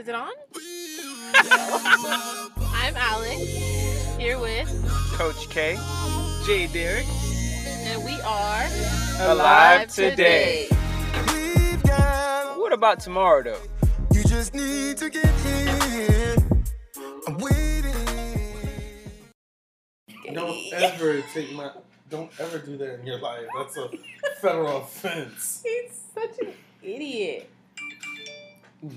Is it on? I'm Alex, here with, Coach K, J Derek, and we are alive today. We've What about tomorrow though? You just need to get here. I'm waiting. Don't ever take my. Don't ever do that in your life. That's a federal offense. He's such an idiot.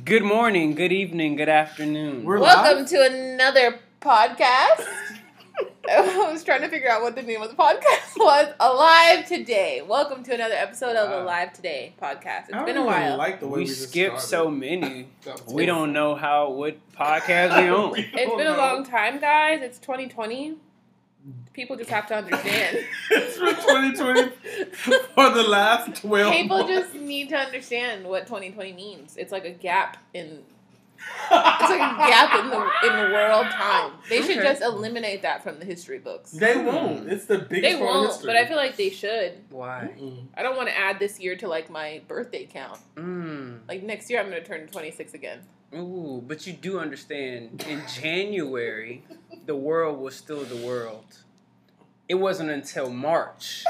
Good morning, good evening, good afternoon. We're Welcome live? to another podcast. I was trying to figure out what the name of the podcast was. Alive Today. Welcome to another episode of Wow. Alive Today podcast. It's I been a even while. Like the way we we, skipped so many. We don't know how what podcast we own. it's don't been a long time, guys. It's 2020. People just have to understand. it's been 2020 for the last 12 People months. just need to understand what 2020 means. It's like a gap in it's like a gap in the in the world time. They should Okay. just eliminate that from the history books. They won't. It's the biggest They won't, history. but I feel like they should. Why? Mm. I don't want to add this year to like my birthday count. Mm. Like next year, I'm gonna turn 26 again. Ooh, but you do understand. In January, the world was still the world. It wasn't until March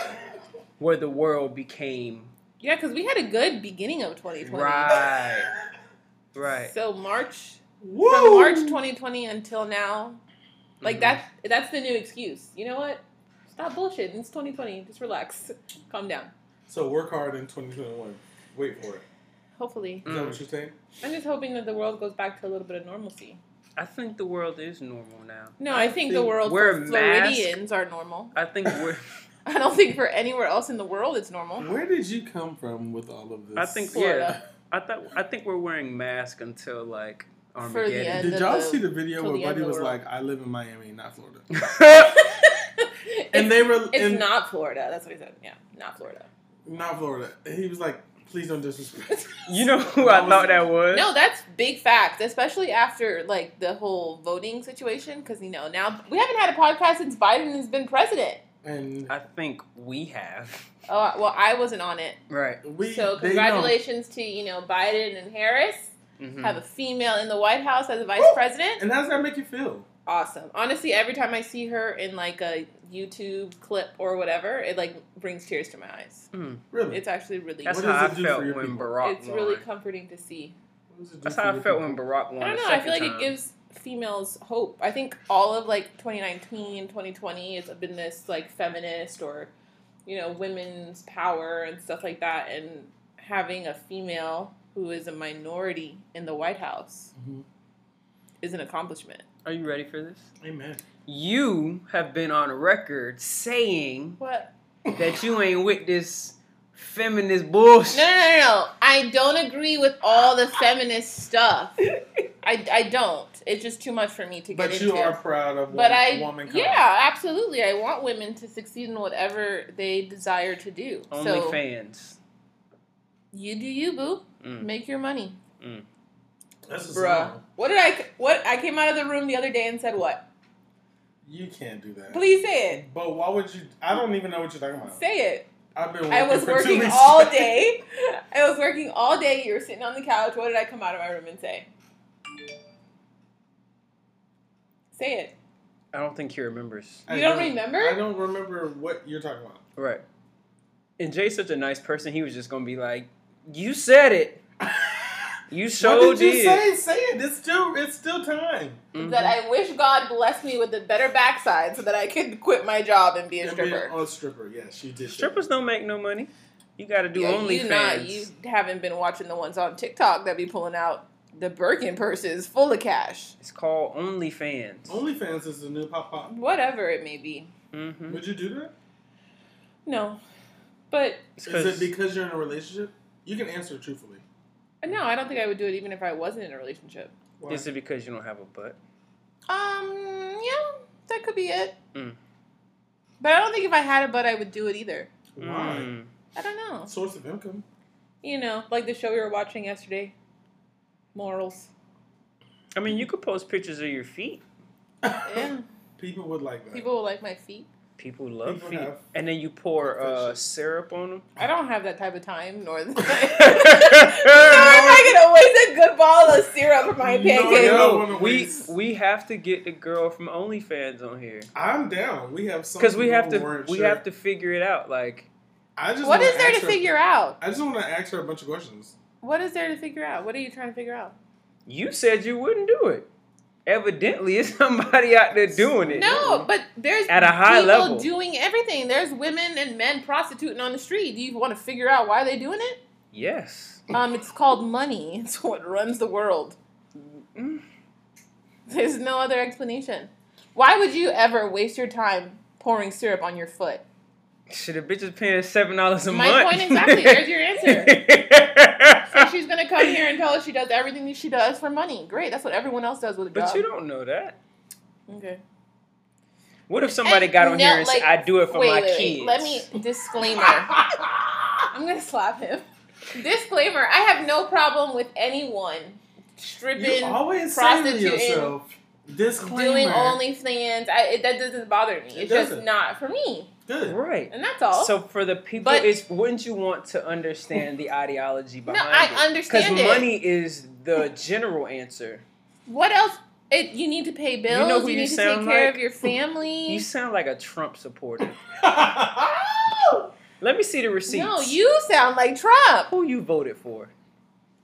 where the world became Yeah, because we had a good beginning of 2020. right, right. So March Woo! from March 2020 until now, like Mhm. that that's the new excuse. You know what? Stop bullshitting. It's 2020. Just relax. Calm down. So work hard in 2021. Wait for it. Hopefully. Is that Mm. what you're saying? I'm just hoping that the world goes back to a little bit of normalcy. I think the world is normal now. No, I, I think, the world wear for a mask. Floridians are normal. I think we're. I don't think for anywhere else in the world it's normal. Where did you come from with all of this? I think Florida. yeah. I thought I think we're wearing masks until like For the Armageddon. end. Did y'all the- see the video where the Buddy was world. like, "I live in Miami, not Florida," it's, and they were it's and, not Florida. That's what he said. Yeah, not Florida. not Florida. And he was like, "Please don't disrespect." you know who I thought that was? No, that's big facts, especially after like the whole voting situation. Because you know now we haven't had a podcast since Biden has been president. And I think we have. Oh well, I wasn't on it. Right. we So congratulations to you know Biden and Harris. Mhm. Have a female in the White House as a vice Woo! president. And how does that make you feel? Awesome. Honestly, every time I see her in like a YouTube clip or whatever, it like brings tears to my eyes. Mm. Really? It's actually really That's What how I does it do felt when people? Barack it's won. really comforting to see. What does it do That's how I felt people? when Barack won. I don't know. I feel like second it gives females hope. I think all of like 2019, 2020 has been this like feminist or you know women's power and stuff like that, and having a female who is a minority in the White House Mhm. is an accomplishment. Are you ready for this? Amen. You have been on record saying What? that you ain't with this feminist bullshit. No, no, no, no. I don't agree with all the feminist stuff. I, I don't. It's just too much for me to get But into. you are proud of but wo- I, womankind. yeah, absolutely. I want women to succeed in whatever they desire to do. Only so fans. you do you, boo. Mm. Make your money, That's a bruh. song. What did I? What I came out of the room the other day and said what? You can't do that. Please say it. But why would you? I don't even know what you're talking about. Say it. I've been. I was for two working weeks all day. I was working all day. You were sitting on the couch. What did I come out of my room and say? Say it. I don't think he remembers. I You don't remember? I don't remember what you're talking about. Right. And Jay's such a nice person. He was just gonna be like, "You said it. You so what did you did." say? Say it. It's still. It's still time. Mhm. That I wish God blessed me with a better backside so that I could quit my job and be a And being stripper. a stripper. Yes, you did. Strippers don't make no money. You got to do Yeah, only you not you haven't been watching the ones on TikTok that be pulling out the Birkin purses full of cash. It's called OnlyFans. OnlyFans is the new pop pop. Whatever it may be. Mm-hmm. Would you do that? No. But It's Is 'cause- it because you're in a relationship? You can answer truthfully. No, I don't think I would do it even if I wasn't in a relationship. Why? is it because you don't have a butt? Um, yeah, that could be it. Mm. But I don't think if I had a butt, I would do it either. Why? Mm. I don't know. Source of income. You know, like the show we were watching yesterday. Morals. I mean, you could post pictures of your feet. Yeah. People would like that. People will like my feet. People love People feet. have And then you pour uh, syrup on them. I don't have that type of time, nor the. Nor am I gonna waste a good ball of syrup for my No, pancake. yeah. I don't Yo, wanna we we have to get the girl from OnlyFans on here I'm down. We have some because we have to we sure. have to figure it out. Like I just What wanna is there to her- figure out? I just want to ask her a bunch of questions. What is there to figure out? What are you trying to figure out? you said, you wouldn't do it. Evidently, it's somebody out there doing it. No, but there's At a high people level. doing everything. There's women and men prostituting on the street. Do you want to figure out why they're doing it? Yes. Um, it's called money. It's what runs the world. Mm. There's no other explanation. Why would you ever waste your time pouring syrup on your foot? Should a bitch is paying seven dollars a My month? My point exactly. There's your answer. So she's gonna come here and tell us she does everything that she does for money. Great, that's what everyone else does with a job. but you don't know that. Okay. What if somebody And got on no, here and like, said, "I do it for wait, my wait, wait. kids"? Let me disclaimer. I'm gonna slap him. Disclaimer: I have no problem with anyone stripping, You always prostituting, yourself, disclaimer. doing OnlyFans. I, it, that doesn't bother me. It It's just doesn't. not for me, Good. Right. and that's all. So for the people, But- it's wouldn't you want to understand the ideology behind no, I it? I understand because money is the general answer. What else? It, you need to pay bills. You, know who you need to sound take care like? of your family. You sound like a Trump supporter. Let me see the receipts. no, you sound like Trump. Who you voted for?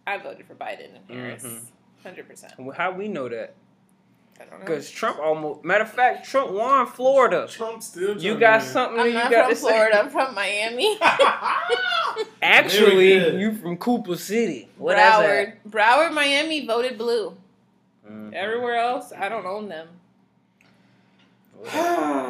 I voted for Biden and Harris, Mhm. 100 percent. Well, How we know that? I don't know. Because Trump almost. Matter of fact, Trump won Florida. Trump still. You trying got to- something I'm you not got from to Florida. say? I'm from Miami. Actually, Very good. you from Cooper City. What is that? Broward, Broward, Miami voted blue. Mhm. Everywhere else, I don't own them.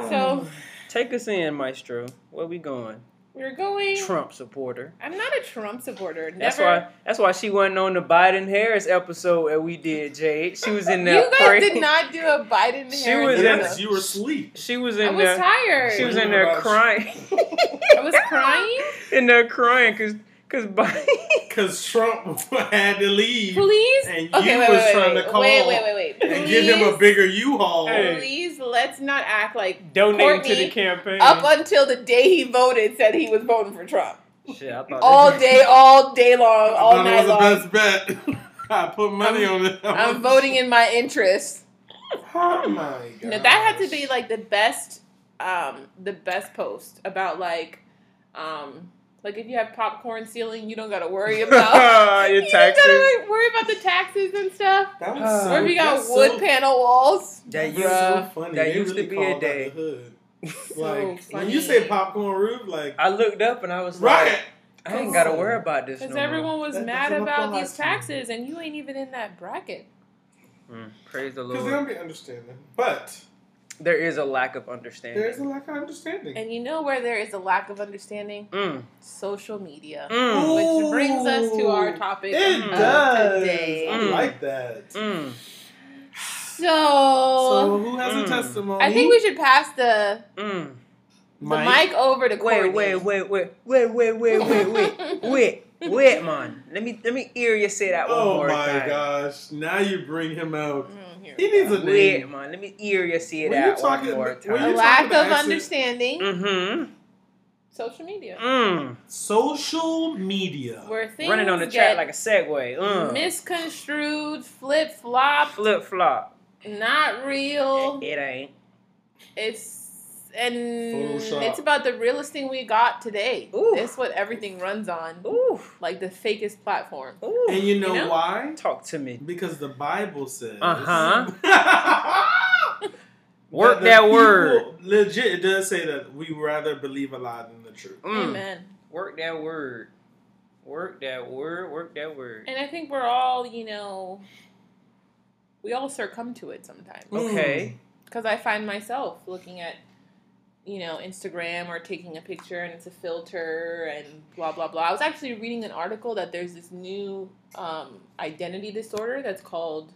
So Take us in, Maestro. Where we going? We're going. Trump supporter. I'm not a Trump supporter. Never. That's why. That's why she wasn't on the Biden Harris episode that we did, Jade. She was in there. you there guys praying. did not do a Biden. She Harris was in- episode. Yes, you were asleep. She was in. I was there. tired. She was in there crying. I was crying. in there crying because because Biden. Because Trump had to leave Please. And okay, you wait, was wait, trying wait, to call wait, wait, wait, wait. and give him a bigger U-Haul. Hey. Please, let's not act like Donating to the campaign. up until the day he voted said he was voting for Trump. Shit, I thought All that- day, all day long, I all thought night it long. was the best bet. I put money on it. I'm voting in my interest. Oh my god. No, that had to be like the best, um, the best post about like, um, like if you have popcorn ceiling, you don't gotta worry about Your you taxes. don't gotta like, worry about the taxes and stuff. That was Uh, so, or if you got wood so, panel walls. That used Bruh. so funny. that They used to be a day. the hood. So Like when you say popcorn roof, like I looked up and I was right. like, I ain't gotta worry about this. Because no everyone was That- mad about these taxes, and you ain't even in that bracket. Mm, praise the Lord. Because they Lord. don't be understanding. But There is a lack of understanding. there's a lack of understanding. And you know where there is a lack of understanding? Mm, Social media. mm, Which brings us to our topic It of does. today. I Mm. like that. mm, So, So who has Mm. a testimony? I think we should pass the mm. the mic over to Courtney. wait, wait, wait, wait, wait, wait, wait, wait, wait, wait, man. Let me let me hear you say that one Oh more time. Oh my gosh! Now you bring him out. Mm, here He needs go. a Wait, name. man. Let me hear you see it that you one talking- more when a you lack of to accent- understanding. Mm-hmm. Social media, Mm. Social media. where things Running on the get track like a segue. Mm. misconstrued, flip flop, Flip flop. not real. It ain't. It's and Photoshop. it's about the realest thing we got today. Ooh. That's what everything runs on, Ooh. like the fakest platform. Ooh. And you know, You know? why? Talk to me. Because the Bible says. Uh-huh. Work the that people- word. Legit, it does say that we rather believe a lie than the truth. Mm. Amen. Work that word. Work that word. Work that word. And I think we're all, you know, we all succumb to it sometimes. Okay. Because I find myself looking at, you know, Instagram or taking a picture and it's a filter and blah, blah, blah. I was actually reading an article that there's this new um, identity disorder that's called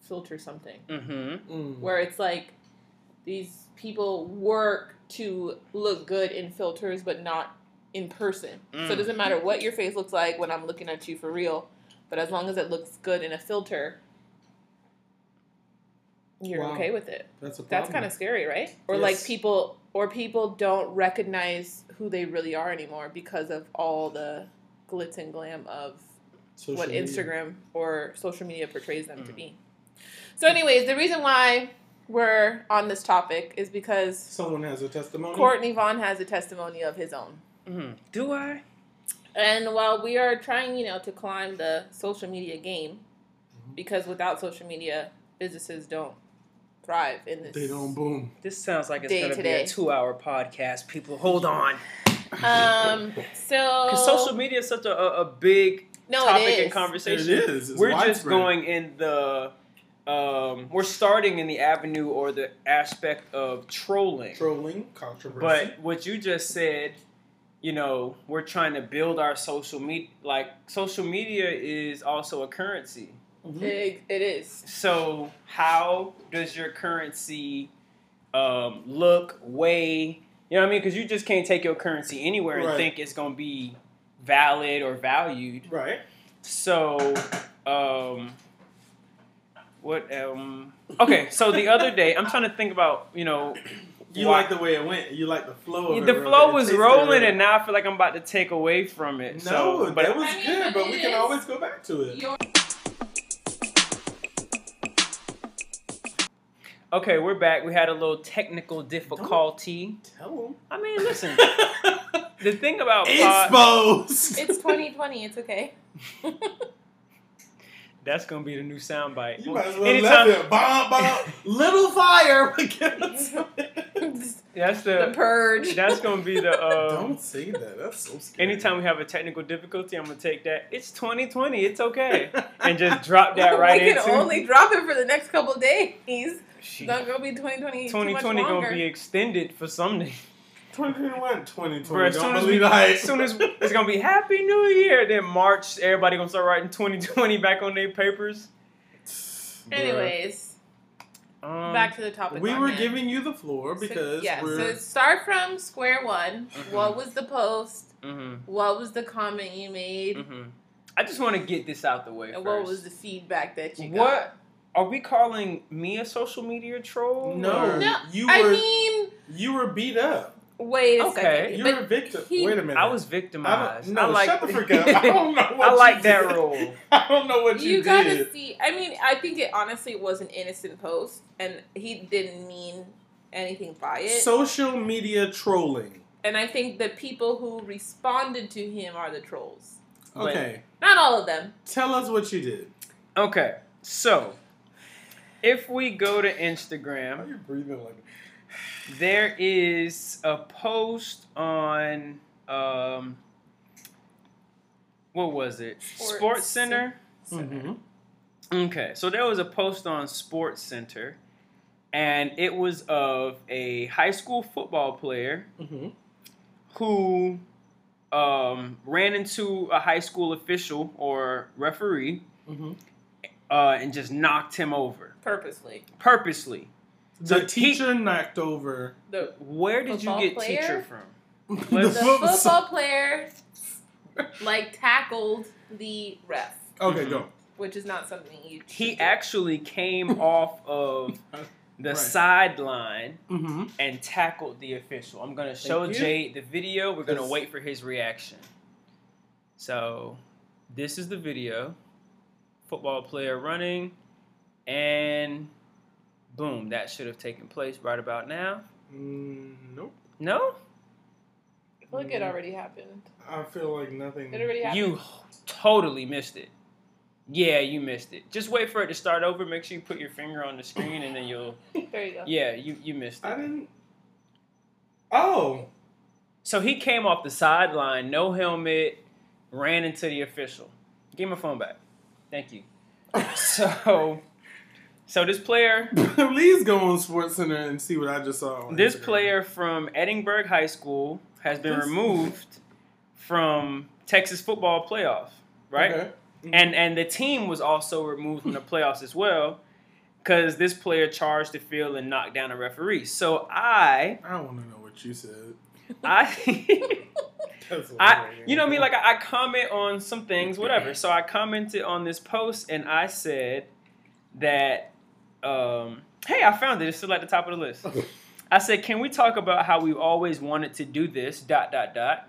filter something, Mm-hmm. Mm. where it's like these people work to look good in filters but not in person. So it Mm. doesn't matter what your face looks like when I'm looking at you for real, but as long as it looks good in a filter, you're Wow. okay with it. That's a problem. That's kind of scary, right? Or like people or people don't recognize who they really are anymore because of all the glitz and glam of Social what media. Instagram or social media portrays them to Mhm. be. So, anyways, the reason why we're on this topic is because Someone has a testimony. Courtney Vaughn has a testimony of his own. Mhm. Do I? And while we are trying, you know, to climb the social media game, Mhm. because without social media, businesses don't thrive in this. They don't boom. This sounds like it's gonna be a two-hour podcast. People, hold on. Um. So. Because social media is such a, a, a big no, topic and conversation. It is. It's we're just going in the um, we're starting in the avenue or the aspect of trolling. trolling, controversy. But what you just said, you know, we're trying to build our social media. Like social media is also a currency. Mhm. It, it is. So how does your currency um, look, weigh? You know what I mean? Because you just can't take your currency anywhere and think it's going to be valid or valued. right. So, um, what? Um, okay, so the other day, I'm trying to think about, you know, You why- like the way it went. You like the flow. Of the it, flow It was tasted rolling, and now I feel like I'm about to take away from it. no, so, but that was I mean, good. but But it we can always go back to it. Okay, we're back. We had a little technical difficulty. Tell I mean, listen, the thing about pod, Exposed. It's 2020. It's okay. that's gonna be the new soundbite. You might as well Anytime- let it. Bomb, bomb. Little fire. That's the the. purge. That's gonna be the. Uh, Don't say that. That's so scary. anytime we have a technical difficulty, I'm gonna take that. It's 2020. It's okay, and just drop that right we can into. only drop it for the next couple days. It's Shit. not gonna be 2020. 2020 too gonna be extended for Sunday. 2021, 2020. Bro, as Don't soon as, we, the as soon as it's gonna be Happy New Year, then March, everybody gonna start writing 2020 back on their papers. Anyways, Um, back to the topic. we were hand. giving you the floor So- because yeah. we're So start from square one. Mhm. What was the post? hmm What was the comment you made? hmm I just want to get this out the way And first. what was the feedback that you got? What are we calling me a social media troll? no, No, you I were mean, you were beat up. wait a Okay. second. You were a victim. he- Wait a minute. I was victimized. don't, no, I like, shut the freak up. I don't know what I you like that did. role. I don't know what you, did. you gotta did. see. I mean, I think it honestly was an innocent post, and he didn't mean anything by it. Social media trolling. and I think the people who responded to him are the trolls. But- Okay, Not all of them. tell us what you did. Okay, so if we go to Why are Instagram, you breathing like? there is a post on um, what was it? Sports SportsCenter. Mm-hmm. Okay, so there was a post on SportsCenter, and it was of a high school football player Mm-hmm. who um, ran into a high school official or referee Mm-hmm. uh, and just knocked him over Purposely. purposely. The So he- teacher knocked over The Where did you get player? teacher from? the, the football player like tackled the ref, Okay, Mhm. go. which is not something you. He do. actually came off of the Right. sideline Mm-hmm. and tackled the official. I'm gonna show Thank you. Jade the video. We're gonna Yes. wait for his reaction. So, this is the video. Football player running, and boom, that should have taken place right about now. Mm, nope. No, I feel like it already happened. I feel like nothing. It already happened. you totally missed it. Yeah, you missed it. Just wait for it to start over. Make sure you put your finger on the screen, and then you'll. There you go. Yeah, you you missed it. I didn't. Oh, So he came off the sideline, no helmet, ran into the official. Give my phone back. Thank you. So, so this player, please go on SportsCenter and see what I just saw. this Instagram. player from Edinburg High School has been This- removed from Texas football playoff, right? Okay. And and the team was also removed from the playoffs as well because this player charged the field and knocked down a referee. So I, I don't want to know what you said. I. I, you know know. me, like I, I comment on some things, whatever. So I commented on this post and I said that um, Hey, I found it. It's still at the top of the list. I said, can we talk about how we've always wanted to do this? Dot dot dot.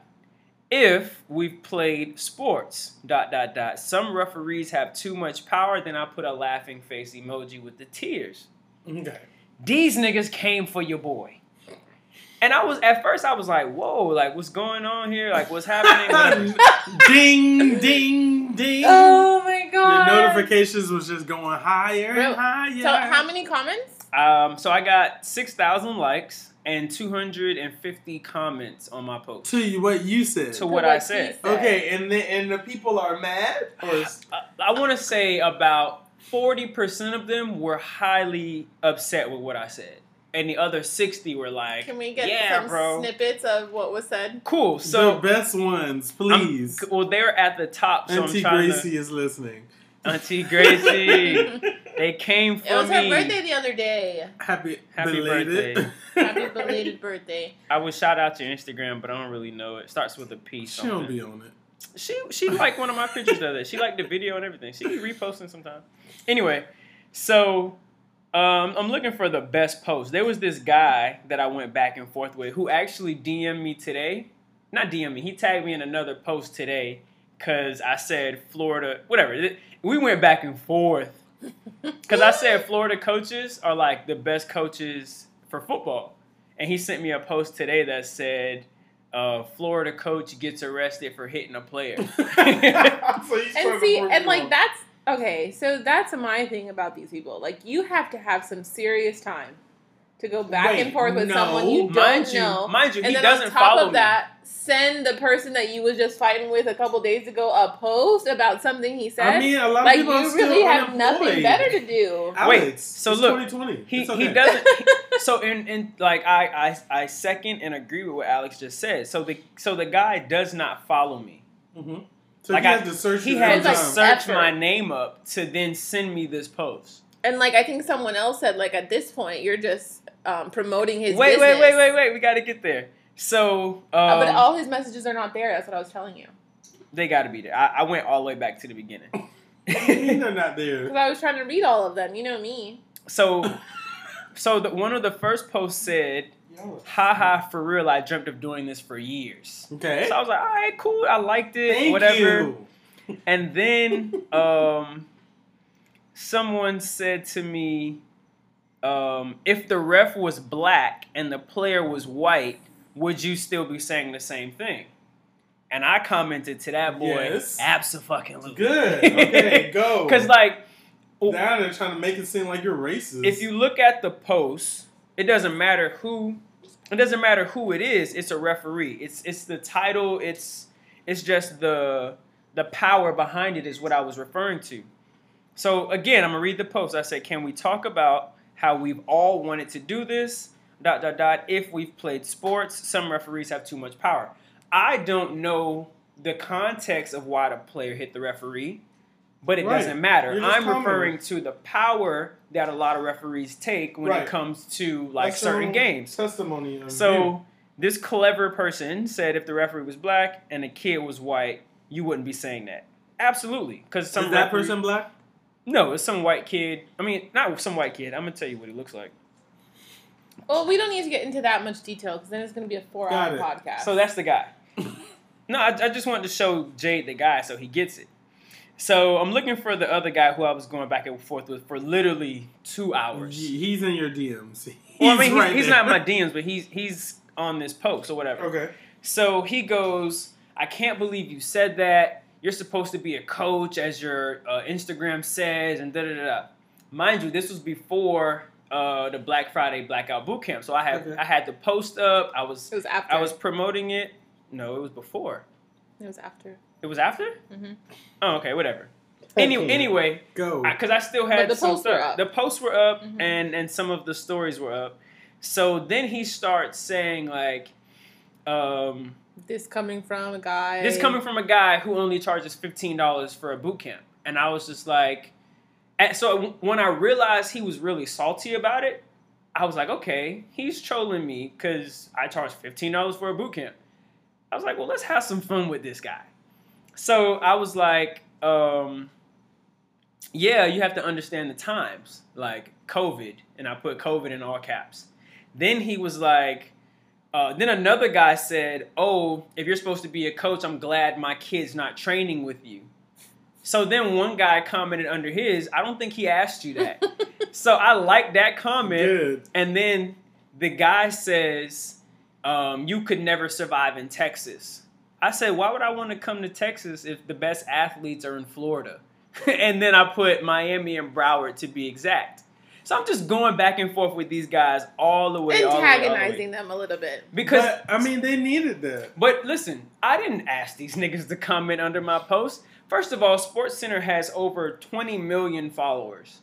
If we've played sports. Dot dot dot. Some referees have too much power. Then I put a laughing face emoji with the tears. Okay. These niggas came for your boy. And I was at first I was like, whoa, like what's going on here? Like what's happening? Ding, ding, ding. Oh my Your god. notifications was just going higher Real- and higher. So how many comments? Um, so I got six thousand likes and two hundred and fifty comments on my post. To what you said. To what To I he said. Okay, and the and the people are mad, or I, I want to say about forty percent of them were highly upset with what I said, and the other sixty were like, Can we get "Yeah, some bro, snippets of what was said? cool." So, the best ones, please. well, they're at the top, so Auntie I'm trying Gracie is listening. Auntie Gracie, they came for It was her birthday the other day. Happy, Happy belated. birthday. Happy belated birthday. I would shout out your Instagram, but I don't really know it. Starts with a P. she don't be on it. She she liked one of my pictures the other day. She liked the video and everything. She be reposting sometimes. Anyway, so um, I'm looking for the best post. There was this guy that I went back and forth with who actually DM'd me today. Not DM me. He tagged me in another post today because I said Florida, whatever. We went back and forth because I said Florida coaches are like the best coaches for football, and he sent me a post today that said. Uh, Florida coach gets arrested for hitting a player. so And see, and like that's okay. So that's my thing about these people. Like you have to have some serious time to go back Wait, and forth with no. someone you don't mind you, know. mind you, and he then doesn't on top follow of that, send the person that you was just fighting with a couple days ago a post about something he said. I mean, a lot like of people are you still really have nothing better to do. Wait, so it's look, 2020. He It's okay. he doesn't. so in in like I, I I second and agree with what Alex just said. So the so the guy does not follow me. Mhm. So Like he I- has to search. He had every to like search effort. my name up to then send me this post. And like I think someone else said, like at this point you're just um, promoting his Wait, business. wait, wait, wait, wait. We got to get there. So um, Uh, but all his messages are not there. That's what I was telling you. they got to be there. I, I went all the way back to the beginning. They're not there. Because I was trying to read all of them. You know me. so so the, one of the first posts said, "Haha, for real, I dreamt of doing this for years." Okay. So I was like, all right, cool. I liked it. Thank whatever. you. And then um, someone said to me, um, if the ref was black and the player was white, would you still be saying the same thing? And I commented to that boy, Yes. absolutely. Good. Okay, go. Because, like, now they're trying to make it seem like you're racist. if you look at the post, it doesn't matter who it doesn't matter who it is, it's a referee. It's it's the title, it's it's just the the power behind it is what I was referring to. So again, I'm gonna read the post. I said, Can we talk about how we've all wanted to do this? Dot dot dot. If we've played sports, some referees have too much power. I don't know the context of why the player hit the referee, but it Right. doesn't matter. I'm commenting. referring to the power that a lot of referees take when Right. it comes to like That's certain games. Testimony. on here. So this clever person said if the referee was black and the kid was white, you wouldn't be saying that. Absolutely, because some is that referee- person black? No, it's some white kid. I mean, not some white kid. I'm gonna tell you what he looks like. Well, we don't need to get into that much detail because then it's going to be a four-hour podcast. So that's the guy. no, I, I just wanted to show Jade the guy so he gets it. So I'm looking for the other guy who I was going back and forth with for literally two hours. He's in your DMs. He's Well, I mean, he's, right he's there. not in my DMs, but he's he's on this post or whatever. Okay. So he goes, I can't believe you said that. You're supposed to be a coach, as your uh, Instagram says, and da da da. da. Mind you, this was before uh, the Black Friday Blackout Boot Camp, so I had Okay. I had the post up. I was it was after. I was promoting it. No, it was before. It was after. It was after. Mhm. Oh, okay, whatever. Any, Okay. anyway, Go. because I still had But the some posts were up. The posts were up, Mhm. and and some of the stories were up. So then he starts saying like, um, This coming from a guy. this coming from a guy who only charges fifteen dollars for a boot camp, and I was just like, and so when I realized he was really salty about it, I was like, okay, he's trolling me because I charge fifteen dollars for a boot camp. I was like, well, let's have some fun with this guy. So I was like, um, yeah, you have to understand the times, like COVID, and I put COVID in all caps. Then he was like, uh, then another guy said, "Oh, if you're supposed to be a coach, I'm glad my kid's not training with you." So then one guy commented under his, "I don't think he asked you that." so I like that comment, Good. and then the guy says, um, "You could never survive in Texas." I said, "Why would I want to come to Texas if the best athletes are in Florida?" and then I put Miami and Broward to be exact. So I'm just going back and forth with these guys all the way, all the way, all the way. Antagonizing them a little bit. because But, I mean, they needed that. but listen, I didn't ask these niggas to comment under my post. First of all, SportsCenter has over 20 million followers.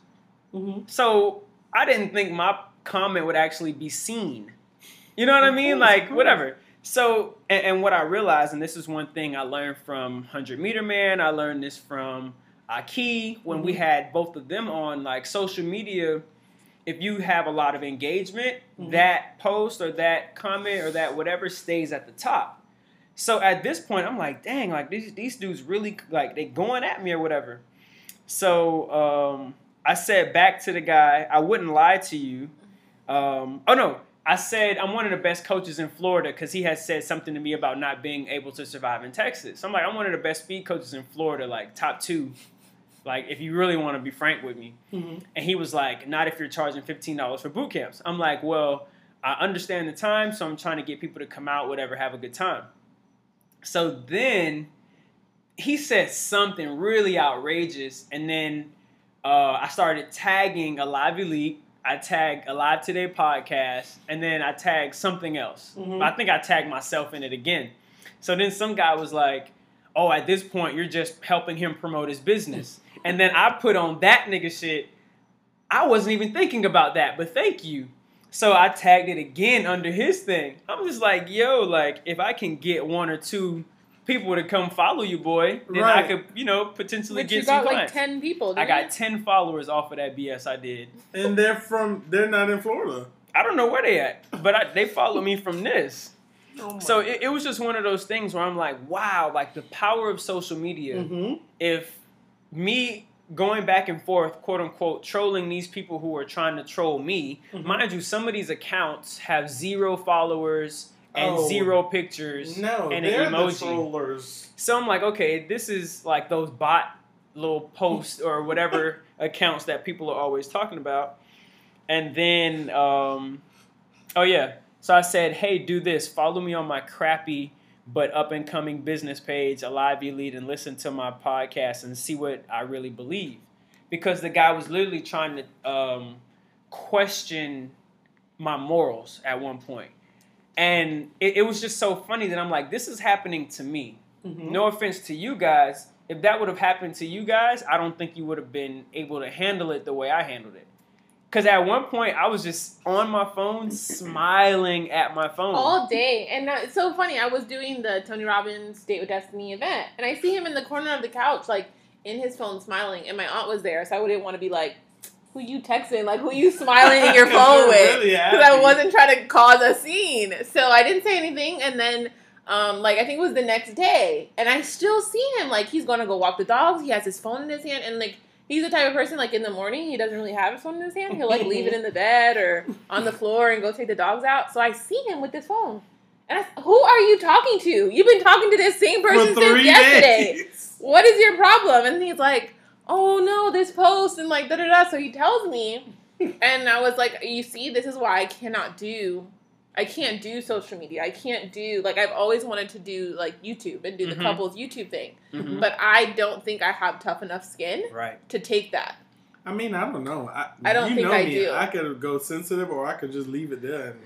Mm-hmm. So I didn't think my comment would actually be seen. You know what I mean? course, like, of course. whatever. So, and, and what I realized, and this is one thing I learned from 100 Meter Man, I learned this from Aki when we Mhm. had both of them on, like, social media. If you have a lot of engagement, Mhm. that post or that comment or that whatever stays at the top. So at this point, I'm like, dang, like these these dudes really like they going at me or whatever. So um, I said back to the guy, I wouldn't lie to you. Um, oh no, I said I'm one of the best coaches in Florida because he has said something to me about not being able to survive in Texas. I'm like, I'm one of the best speed coaches in Florida, like top two. Like if you really want to be frank with me. Mm-hmm. And he was like, not if you're charging fifteen dollars for boot camps. I'm like, well, I understand the time, so I'm trying to get people to come out, whatever, have a good time. So then he said something really outrageous, and then uh, I started tagging Alive Elite. I tagged Alive Today podcast, and then I tag something else. Mhm. I think I tagged myself in it again. So then some guy was like, "Oh, at this point, you're just helping him promote his business." and then I put on that nigga shit. I wasn't even thinking about that, but thank you. So I tagged it again under his thing. I'm just like, yo, like if I can get one or two people to come follow you, boy, then I could, you know, potentially Which get you some got like ten people. I didn't got you? ten followers off of that BS I did. And they're from, they're not in Florida. I don't know where they at, but I, they follow me from this. Oh So it, it was just one of those things where I'm like, wow, like the power of social media. Mm-hmm. If me going back and forth, quote unquote, trolling these people who are trying to troll me, Mhm. mind you, some of these accounts have zero followers and Oh, zero pictures No, and an the emoji. So I'm like, okay, this is like those bot little posts or whatever accounts that people are always talking about. And then, um, oh yeah, so I said, hey, do this. Follow me on my crappy but up and coming business page, Alive Elite, and listen to my podcast and see what I really believe. Because the guy was literally trying to um, question my morals at one point. And it, it was just so funny that I'm like, this is happening to me. Mhm. No offense to you guys. If that would have happened to you guys, I don't think you would have been able to handle it the way I handled it. Because at one point, I was just on my phone, smiling at my phone. all day. And it's so funny. I was doing the Tony Robbins Date with Destiny event, and I see him in the corner of the couch, like in his phone, smiling. And my aunt was there, so I wouldn't want to be like, "Who you texting? Like who you smiling in your phone with?" really Because I wasn't trying to cause a scene, so I didn't say anything. And then, um, like I think it was the next day, and I still see him. Like he's gonna go walk the dogs. He has his phone in his hand, and like. He's the type of person like in the morning he doesn't really have his phone in his hand. He'll like leave it in the bed or on the floor and go take the dogs out. So I see him with his phone. And I, who are you talking to? You've been talking to this same person since three yesterday. days. What is your problem? And he's like, oh no, this post and like da da da. So he tells me, and I was like, you see, this is why I cannot do. I can't do social media. I can't do like I've always wanted to do like YouTube and do the Mhm. couples YouTube thing, Mhm. but I don't think I have tough enough skin Right. to take that. I mean, I don't know. I, I don't you think know I me. do. I could go sensitive, or I could just leave it there and,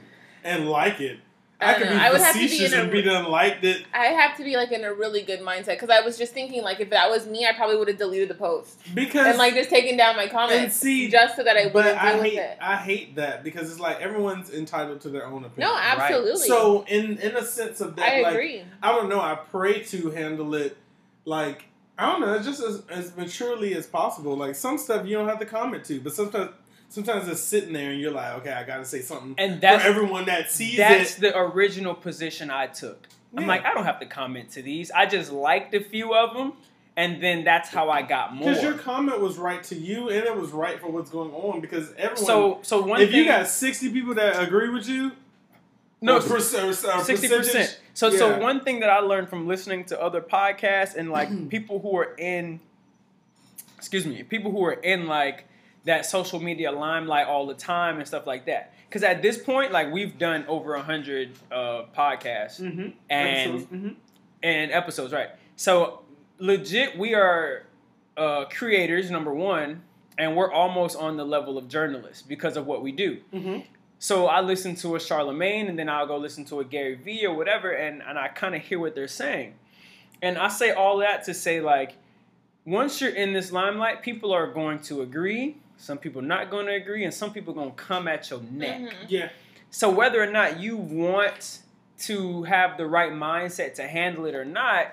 and like it. I I, could know. be I would have to be facetious in a be done liked it I have to be like in a really good mindset because I was just thinking like if that was me, I probably would have deleted the post because and like just taken down my comments and see, just so that I but wouldn't I hate it. I hate that because it's like everyone's entitled to their own opinion. No, absolutely. So in in a sense of that, I like agree. I don't know. I pray to handle it like I don't know, just as, as maturely as possible. Like some stuff you don't have to comment to, but sometimes sometimes it's sitting there and you're like, okay, I got to say something And for that's everyone that sees that's it. the original position I took. I'm like, I don't have to comment to these. I just liked a few of them, and then that's how I got more. Because your comment was right to you, and it was right for what's going on. Because everyone, so so one if thing, you got sixty people that agree with you, no or perc- or- or sixty percent. So so one thing that I learned from listening to other podcasts and like people who are in, excuse me, people who are in like that social media limelight all the time and stuff like that. Because at this point, like we've done over a hundred uh, podcasts Mhm. and Episodes, mhm. and episodes, right? So legit, we are uh, creators, number one, and we're almost on the level of journalists because of what we do. Mhm. So I listen to a Charlemagne, and then I'll go listen to a Gary Vee or whatever, and, and I kind of hear what they're saying. And I say all that to say, like, once you're in this limelight, people are going to agree. Some people not going to agree, and some people going to come at your neck. Mhm. yeah, So whether or not you want to have the right mindset to handle it or not,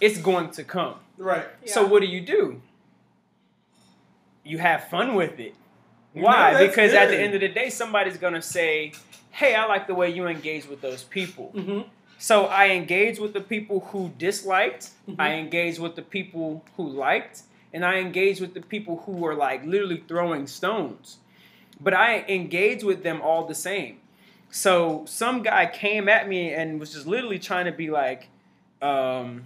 it's going to come. right. So what do you do? You have fun with it. Why? that's because at the end of the day, somebody's gonna say, "Hey, I like the way you engage with those people." hmm So I engage with the people who disliked. Mhm. I engage with the people who liked, and I engage with the people who were like literally throwing stones. But I engage with them all the same. So some guy came at me and was just literally trying to be like um,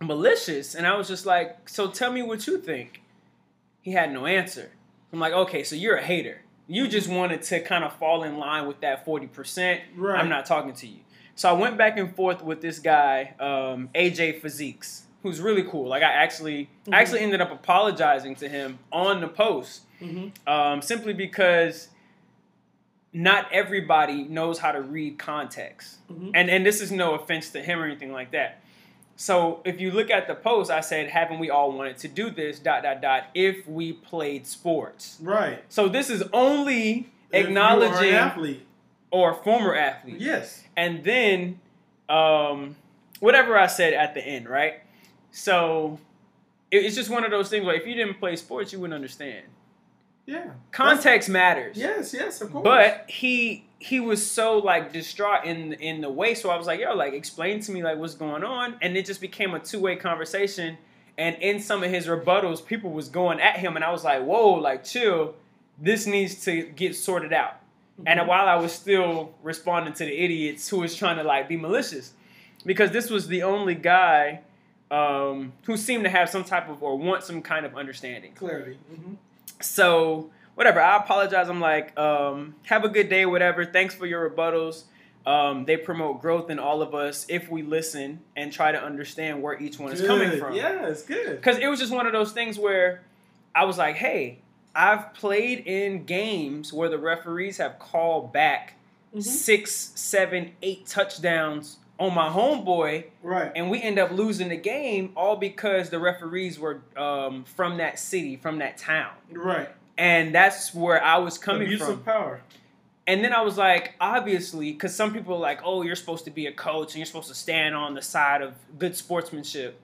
malicious, and I was just like, "So tell me what you think." He had no answer. I'm like, "Okay, so you're a hater. You just wanted to kind of fall in line with that forty percent. Right. I'm not talking to you." So I went back and forth with this guy, um, AJ Physiques, who's really cool. Like I actually, Mhm. I actually ended up apologizing to him on the post, hmm um, simply because not everybody knows how to read context. Mhm. And and this is no offense to him or anything like that. So if you look at the post, I said, "Haven't we all wanted to do this?" Dot dot dot. If we played sports, Right. so this is only If acknowledging athlete. or former athlete Yes. and then um, whatever I said at the end, right? So it's just one of those things where if you didn't play sports, you wouldn't understand. Yeah. Context matters. Yes. Yes. Of course. But he he was so like distraught in in the way, so I was like, yo, like explain to me like what's going on, and it just became a two way conversation. And in some of his rebuttals, people was going at him, and I was like, whoa, like chill. This needs to get sorted out. And Mhm. while I was still responding to the idiots who was trying to like be malicious, because this was the only guy um, who seem to have some type of or want some kind of understanding. clarity. hmm So whatever, I apologize. I'm like, um, have a good day, whatever. Thanks for your rebuttals. Um, they promote growth in all of us if we listen and try to understand where each one is coming from. Yeah, it's good. Because it was just one of those things where I was like, hey, I've played in games where the referees have called back Mhm. six, seven, eight touchdowns on my homeboy, Right. and we end up losing the game all because the referees were um, from that city, from that town. Right. And that's where I was coming Abuse from. of power. And then I was like, obviously, because some people are like, oh, you're supposed to be a coach and you're supposed to stand on the side of good sportsmanship.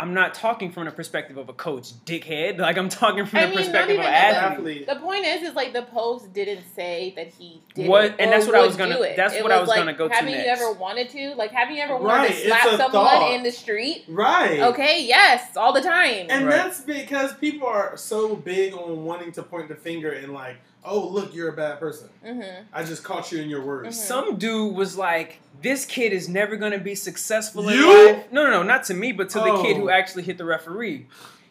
I'm not talking from the perspective of a coach, dickhead. Like I'm talking from I the mean, perspective of an athlete. Athlete. The point is, is like the post didn't say that he did What- it and that's what I was gonna- do it. that's It what I was like, gonna go to Haven't you next. ever wanted to? Like, have you ever wanted Right, to slap someone thought. in the street? Right. Okay, yes, all the time. And Right. that's because people are so big on wanting to point the finger and like, oh look, you're a bad person. hmm I just caught you in your words. Mhm. Some dude was like, "This kid is never gonna be successful in You? life." No, no, no, not to me, but to the kid Oh. who actually hit the referee.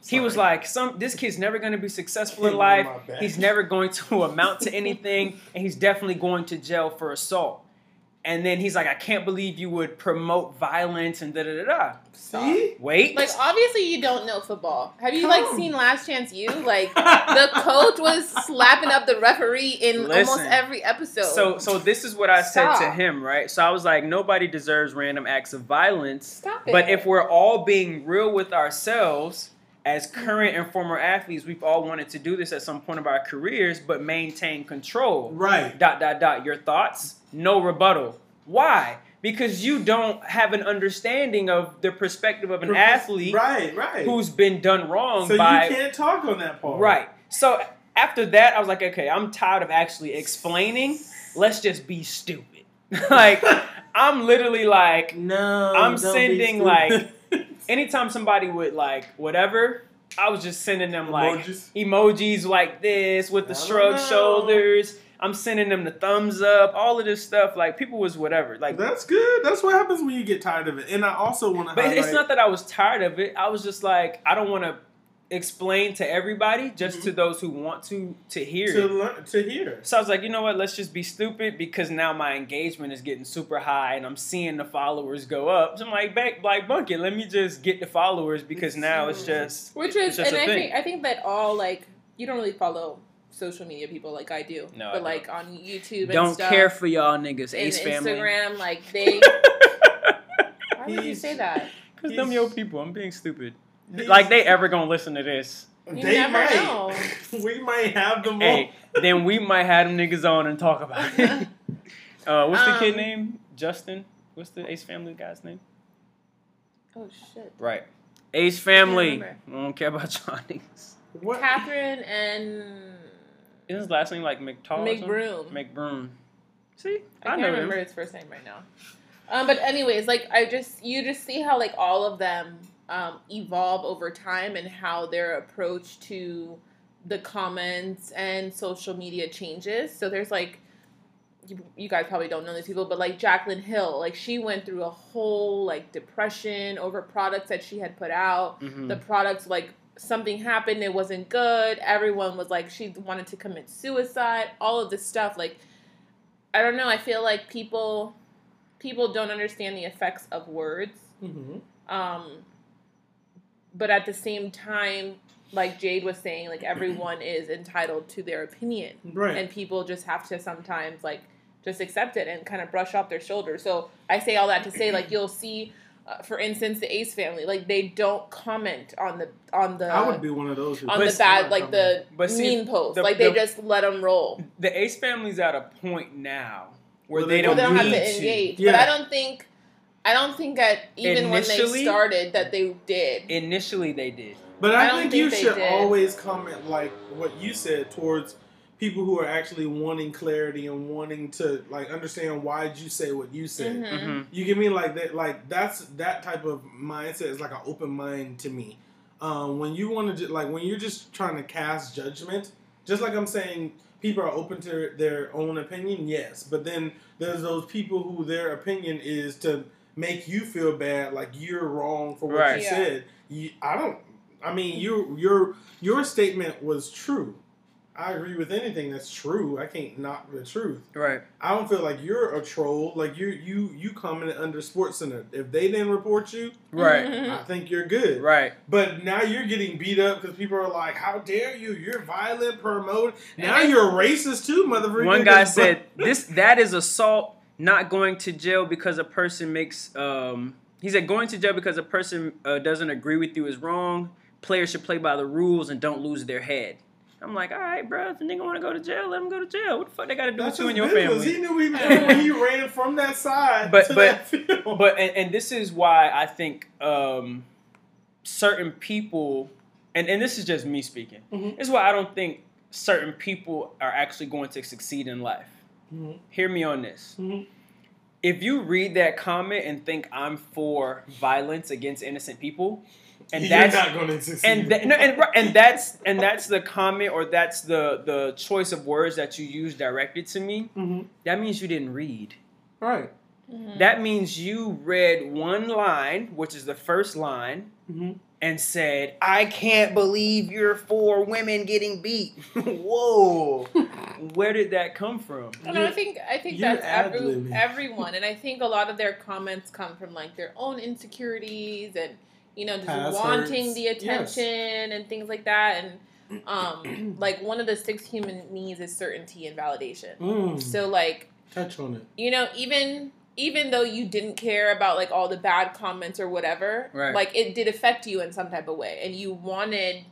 He was like, "Some this kid's never going to be successful in life. on my back. He's never going to amount to anything, and he's definitely going to jail for assault." And then he's like, "I can't believe you would promote violence and da da da da." See? Wait, Like obviously you don't know football. Have you Come. like seen Last Chance U? Like the coach was slapping up the referee in almost every episode. so so this is what I said to him, right? So I was like, "Nobody deserves random acts of violence." stop it. But if we're all being real with ourselves as current and former athletes, we've all wanted to do this at some point of our careers, but maintain control. Right. Dot dot dot. Your thoughts? No rebuttal. Why? Because you don't have an understanding of the perspective of an athlete Right, right. who's been done wrong so by you can't talk on that part. right. So after that, I was like, okay, I'm tired of actually explaining. Let's just be stupid. like I'm literally like No. I'm sending, stupid. anytime somebody would like whatever, I was just sending them like Emojis? emojis like this with the I don't shrug know. shoulders. I'm sending them the thumbs up, all of this stuff. Like people was whatever. Like, That's good. That's what happens when you get tired of it. And I also want to but highlight. it's not that I was tired of it. I was just like, I don't want to explain to everybody, just to mm-hmm. those who want to to hear to it. learn to hear. So I was like, you know what? Let's just be stupid because now my engagement is getting super high and I'm seeing the followers go up. So I'm like, back, like, bunk it. Let me just get the followers because now it's just Which is, just and a I thing. think I think that all like you don't really follow social media people like I do, No, but don't. like on YouTube and don't stuff, care for y'all niggas, and Ace family. Instagram, like they. Why would you say that? Cause them He's- yo people, I'm being stupid. He's- Like they ever gonna listen to this? You they never might. know. we might have them Hey, then we might have them niggas on and talk about it. uh, what's the kid Um, name? Justin. What's the Ace Family guy's name? Oh shit. Right. Ace Family. remember. I don't care about y'all niggas. all. What? Catherine and Isn't his last name like McTall? or? McBroom. McBroom. See, I, I, can't know remember him. his first name right now. Um, but anyways, like I just you just see how like all of them um, evolve over time and how their approach to the comments and social media changes. So there's like you, you guys probably don't know these people, but like Jaclyn Hill, like she went through a whole like depression over products that she had put out. Mhm. The products like something happened, it wasn't good. Everyone was like she wanted to commit suicide. All of this stuff, like I don't know. I feel like people people don't understand the effects of words. Mhm. Um, but at the same time, like Jade was saying, like everyone is entitled to their opinion, Right. and people just have to sometimes like just accept it and kind of brush off their shoulders. So I say all that to say, like you'll see, uh, for instance, the Ace family, like they don't comment on the on the I would be one of those. Who on the bad, like the But see, mean posts, the- like they the- just let them roll. The Ace Family's at a point now where Well, they, they don't, Well, they don't have to engage. But Yeah. I don't think, I don't think that even when they started that they did. Initially, they did. But I I, think, think you should did. always comment like what you said towards people who are actually wanting clarity and wanting to like understand why'd you say what you said. Mhm. Mm-hmm. You get me like that? Like that's that type of mindset is like an open mind to me. Um, when you want to like when you're just trying to cast judgment, just like I'm saying, people are open to their own opinion. Yes, but then there's those people who their opinion is to make you feel bad, like you're wrong for what Right. you Yeah. said. You, I don't. I mean, you your your statement was true. I agree with anything that's true. I can't knock the truth. Right. I don't feel like you're a troll. Like you, you, you commented under SportsCenter. If they didn't report you, Right. I think you're good. Right. But now you're getting beat up because people are like, "How dare you? You're violent, promote." Now you're racist too, motherfucker. One guy said this that is assault, not going to jail because a person makes um he said going to jail because a person uh, doesn't agree with you is wrong. Players should play by the rules and don't lose their head. I'm like, all right, bro. If the nigga want to go to jail, let him go to jail. What the fuck they got to do That's with you and your business. family? He knew he was when he ran from that side But- to but- that field. but and, and this is why I think um, certain people, and, and this is just me speaking. Mhm. This is why I don't think certain people are actually going to succeed in life. Mhm. Hear me on this. Mhm. If you read that comment and think I'm for violence against innocent people, and you're that's not going to succeed. and that, no, and, and that's and that's the comment or that's the the choice of words that you use directed to me. Mhm. That means you didn't read. right. Mhm. That means you read one line, which is the first line, hmm and said, "I can't believe you're for women getting beat." Whoa, where did that come from? And I think I think that's every, everyone, and I think a lot of their comments come from like their own insecurities and you know just Past wanting hurts. the Yes. attention and things like that. And um, like one of the six human needs is certainty and validation. Mm. So like Touch on it. you know even even though you didn't care about like all the bad comments or whatever Right. like it did affect you in some type of way and you wanted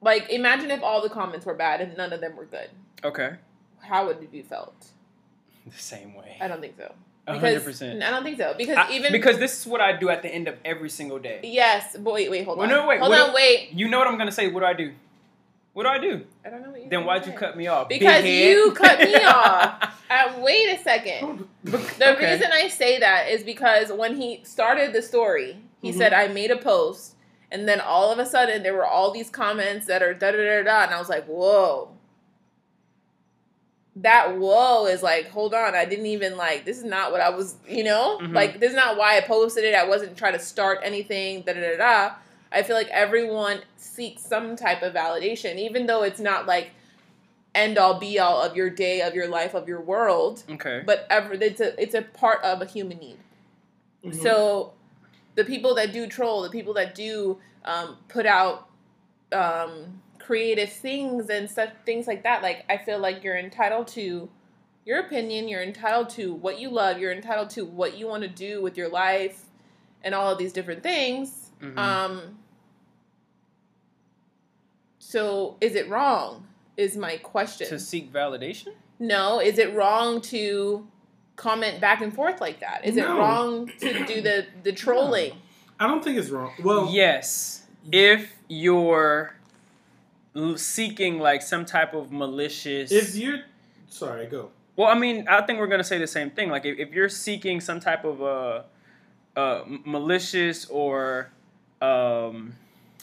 like imagine if all the comments were bad and none of them were good Okay, how would you felt the same way. i don't think so A because hundred percent. i don't think so because I- even because this is what I do at the end of every single day. yes but wait wait hold Well, on no, wait, hold on if- wait You know what I'm gonna say? What do I do? What do I do? i don't know what you Then why'd you cut me off? Big Because head? you cut me off. uh, wait a second The Okay. reason I say that is because when he started the story, He Mhm. said, I made a post, and then all of a sudden there were all these comments that are da da da da, and I was like, whoa. That whoa is like, hold on, I didn't even like, this is not what I was, you know? Mhm. Like, this is not why I posted it. I wasn't trying to start anything, da da da da. I feel like everyone seeks some type of validation, even though it's not like end all be all of your day, of your life, of your world. Okay. But ever it's a it's a part of a human need. Mhm. So the people that do troll, the people that do um, put out um, creative things and such things like that, like I feel like you're entitled to your opinion, you're entitled to what you love, you're entitled to what you want to do with your life and all of these different things. Mhm. Um so is it wrong? Is my question. to seek validation? No, is it wrong to comment back and forth like that? Is it wrong to do the the trolling? I don't think it's wrong. Well, yes. If you're seeking like some type of malicious if you're sorry, go. Well, I mean, I think we're gonna say the same thing. Like, if, if you're seeking some type of uh, uh, malicious or um,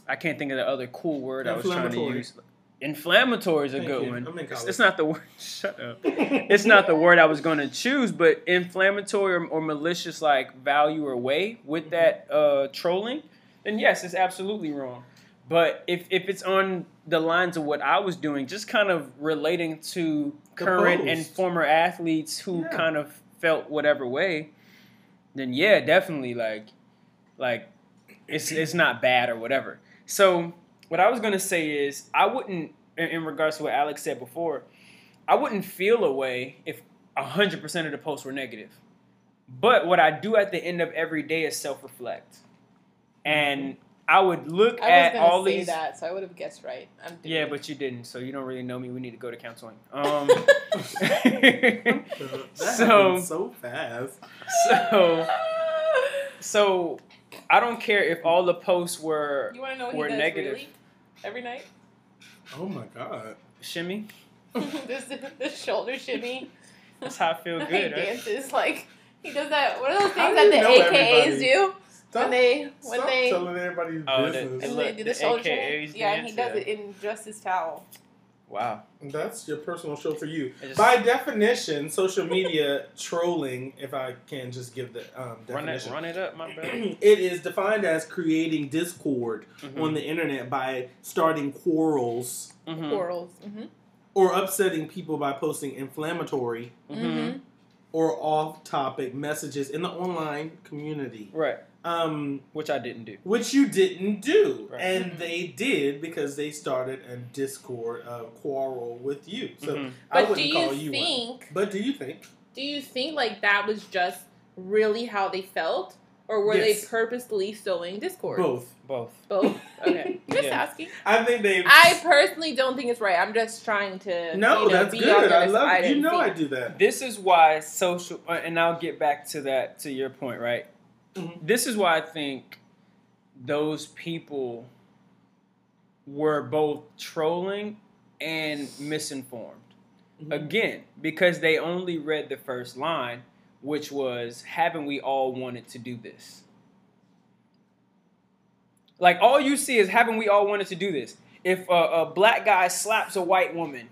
I can't think of the other cool word I was trying to use. Inflammatory is a Thank good you. one. It's, it's not the word. Shut up. It's not the word I was gonna choose, but inflammatory or, or malicious like value or way with that uh, trolling, then yes, it's absolutely wrong. But if, if it's on the lines of what I was doing, just kind of relating to The current and former athletes who Yeah. kind of felt whatever way, then yeah, definitely like like it's it's not bad or whatever. So what I was gonna say is I wouldn't in, in regards to what Alex said before, I wouldn't feel a way if hundred percent of the posts were negative. But what I do at the end of every day is self reflect. And I would look I was at gonna all say these that, so I would have guessed right. I'm doing yeah, it. but you didn't, so you don't really know me. We need to go to counseling. Um, that So- happened so fast. so, so I don't care if all the posts were you want to know what were he does negative. really every night? Oh my god. shimmy. this this shoulder shimmy. That's how I feel he good. Right? dances like he does that. What are those things that the AKAs everybody? do Stop, when they when stop they telling everybody's Oh, the- business. and the- they do the the shoulder AKAs shimmy? Yeah, and he does yeah. it in just his towel. Wow. That's your personal show for you. Just- By definition, social media trolling, if I can just give the um, Run it, definition, run it up, my brother. it is defined as creating discord Mhm. on the internet by starting quarrels Mhm. Corals. Mm-hmm. or upsetting people by posting inflammatory Mhm. or off-topic messages in the online community. Right. Um, Which I didn't do. which you didn't do, Right. and they did because they started a discord uh, quarrel with you. So Mhm. I But do wouldn't you call you one. think? But do you think? Do you think like that was just really how they felt, or were Yes. they purposely sowing discord? Both. Both. Both. Okay. Just Yeah. asking. I think they. I personally don't think it's right. I'm just trying to. no, you know, that's be good. on the I love side it. You know see. I do that. This is why social, uh, and I'll get back to that to your point, right? Mhm. This is why I think those people were both trolling and misinformed. Mhm. Again, because they only read the first line, which was, Haven't we all wanted to do this? Like, all you see is, Haven't we all wanted to do this? If a, a black guy slaps a white woman,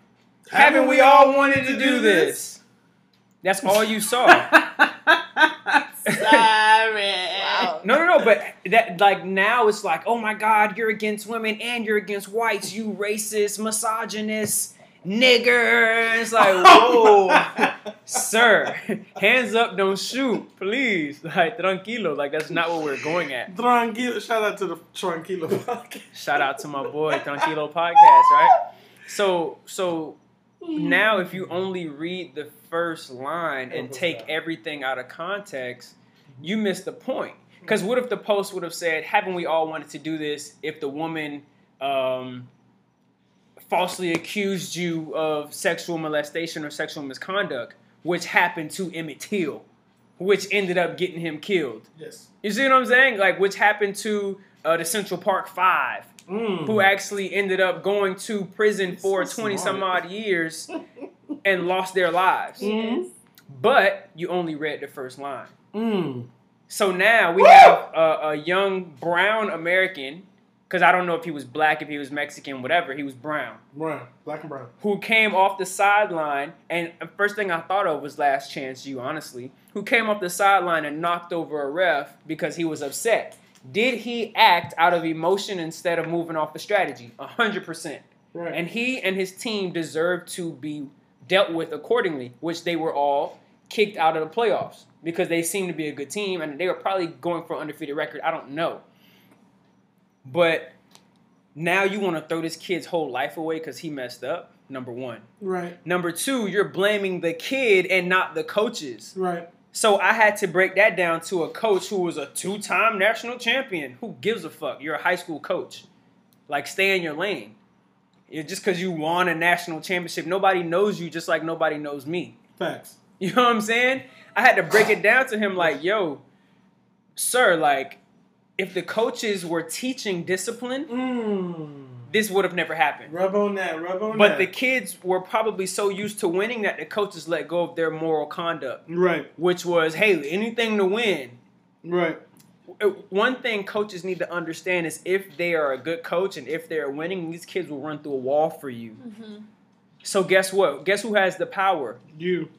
haven't we all wanted to do this? That's all you saw. Sorry. Wow. No, no, no. But that, like, now it's like, oh my God, you're against women and you're against whites. You racist, misogynist, nigger. It's like, oh. whoa, sir, hands up, don't shoot, please. Like, tranquilo. Like, that's not what we're going at. Tranquilo. Shout out to the Tranquilo podcast. Shout out to my boy, Tranquilo Podcast, right? So, so now if you only read the first line and take everything out of context, you miss the point. Because what if the post would have said, "Haven't we all wanted to do this?" If the woman um, falsely accused you of sexual molestation or sexual misconduct, which happened to Emmett Till, which ended up getting him killed. Yes. You see what I'm saying? Like, which happened to uh, the Central Park Five Mm. who actually ended up going to prison for So 20 some odd years and lost their lives. Mhm. But you only read the first line. Mm. So now we have a, a young brown American, because I don't know if he was black, if he was Mexican, whatever. He was brown, Brown, black and brown. who came off the sideline, and the first thing I thought of was Last Chance U, honestly, who came off the sideline and knocked over a ref because he was upset. Did he act out of emotion instead of moving off the strategy? A hundred percent. Right. And he and his team deserve to be dealt with accordingly, which they were all kicked out of the playoffs because they seemed to be a good team and they were probably going for an undefeated record. I don't know. But now you want to throw this kid's whole life away because he messed up, number one. right. Number two, you're blaming the kid and not the coaches. Right. So I had to break that down to a coach who was a two-time national champion. Who gives a fuck? You're a high school coach. Like stay in your lane. Just because you won a national championship, nobody knows you just like nobody knows me. Facts. You know what I'm saying? I had to break it down to him like, yo, sir, like, if the coaches were teaching discipline, Mmm. this would have never happened. Rub on that. Rub on But that. But the kids were probably so used to winning that the coaches let go of their moral conduct, right. which was, hey, anything to win. Right. Uh, One thing coaches need to understand is if they are a good coach and if they're winning, these kids will run through a wall for you. Mm-hmm. So guess what? Guess who has the power? You.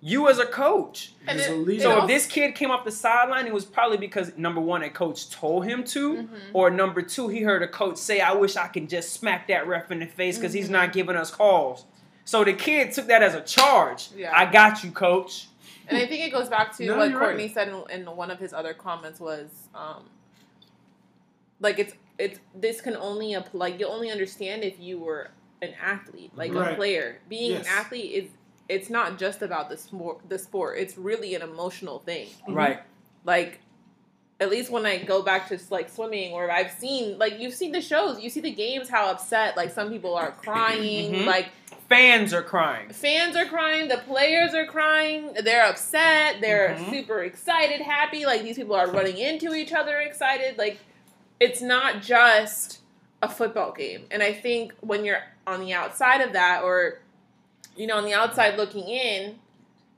You as a coach. And Just it- it So also- if this kid came off the sideline, it was probably because number one, a coach told him to, Mhm. or number two, he heard a coach say, "I wish I could just smack that ref in the face because he's Mhm. not giving us calls." So the kid took that as a charge. Yeah. I got you, coach. And I think it goes back to No, what Courtney right. said in, in one of his other comments was, um, like it's it's this can only apply. Like you only understand if you were an athlete, like a player. Being Yes. an athlete is it's not just about the sport. The sport. It's really an emotional thing. Right. Like at least when I go back to like swimming, or I've seen like you've seen the shows, you see the games, how upset like some people are crying, Mhm. like Fans are crying. fans are crying, the players are crying, they're upset, they're Mhm. super excited, happy, like these people are running into each other excited. Like it's not just a football game. And I think when you're on the outside of that or you know, on the outside looking in,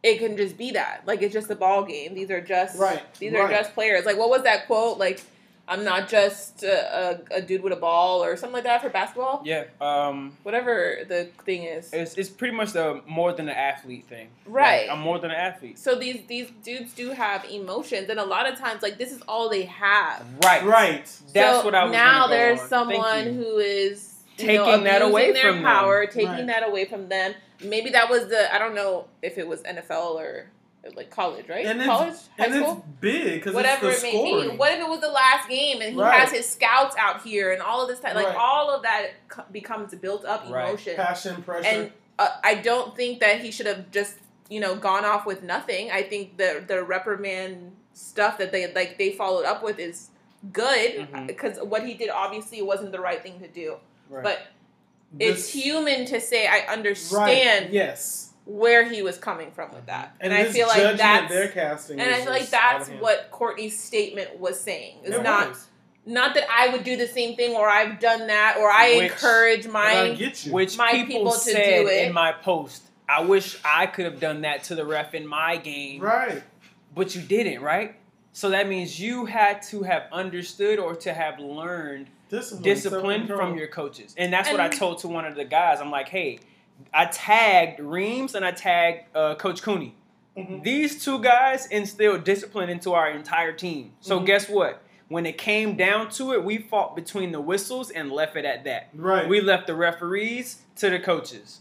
it can just be that. Like it's just a ball game. These are just Right, these are right. just players. Like what was that quote? Like I'm not just a, a, a dude with a ball or something like that for basketball. Yeah. Um. Whatever the thing is. It's, it's pretty much the more than an athlete thing. Right. Like, I'm more than an athlete. So these these dudes do have emotions, and a lot of times, like this is all they have. Right. Right. That's so what I was now. go there's on. Someone who is Taking know, that away abusing their from them. power, taking Right. that away from them. Maybe that was the I don't know if it was NFL or like college, right? And college, it's, high and it's school. big because Whatever it may scoring. be. What if it was the last game and he Right. has his scouts out here and all of this time? Like Right. all of that co- becomes built up Right. emotion. Passion, pressure. and uh, I don't think that he should have just you know gone off with nothing. I think the the reprimand stuff that they like they followed up with is good because what he did obviously wasn't the right thing to do. Right. But it's human to say I Right. understand Yes. where he was coming from with that, and, I feel like that's they're casting. and I feel like just out of that's what Courtney's statement was saying. It's It not was. not that I would do the same thing or I've done that or I Which- encourage my. Which my people, people to said do it. in my post. I wish I could have done that to the ref in my game, right. but you didn't, right? So that means you had to have understood or to have learned Discipline, discipline from your coaches. And that's what I told to one of the guys. I'm like, hey, I tagged Reams and I tagged uh, Coach Cooney. Mhm. These two guys instilled discipline into our entire team. So Mhm. guess what? When it came down to it, we fought between the whistles and left it at that. Right. We left the referees to the coaches.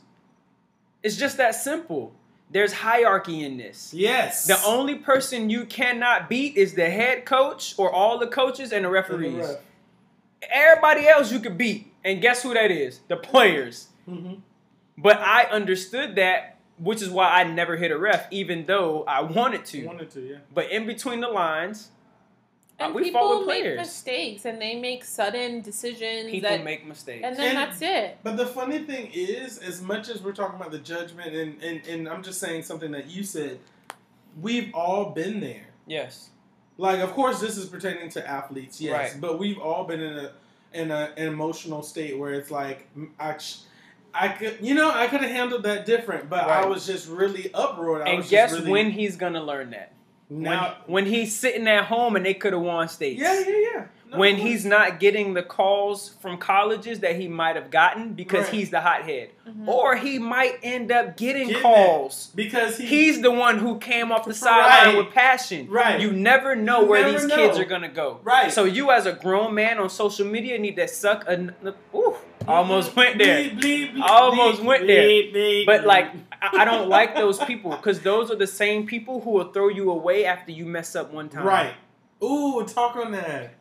It's just that simple. There's hierarchy in this. yes. The only person you cannot beat is the head coach or all the coaches and the And the referees. ref. Everybody else you could beat. And guess who that is? The players. Mhm. But I understood that, which is why I never hit a ref, even though I wanted to. Wanted to, yeah. But in between the lines, uh, and we people fought with make players. mistakes and they make sudden decisions People that, make mistakes. and then And- that's it. But the funny thing is, as much as we're talking about the judgment, and, and, and I'm just saying something that you said, we've all been there. yes. Like, of course, this is pertaining to athletes, yes, Right. but we've all been in a in a, an emotional state where it's like, I, I could, you know, I could have handled that different, but I was just really uproared. I And was guess really, when he's going to learn that? Now, when, when he's sitting at home and they could have won states. yeah, yeah, yeah. No, when of he's not getting the calls from colleges that he might have gotten because Right. he's the hothead, Mhm. or he might end up getting Getting calls. because he, He's the one who came off the Right. sideline with passion. Right. You never know You where never these kids are gonna go. Right. So you, as a grown man on social media, need to suck a. Ooh, almost went there. Bleep, bleep, bleep, Almost bleep, went there. bleep, bleep, But like, I I don't like those people because those are the same people who will throw you away after you mess up one time. right. Ooh, talk on that.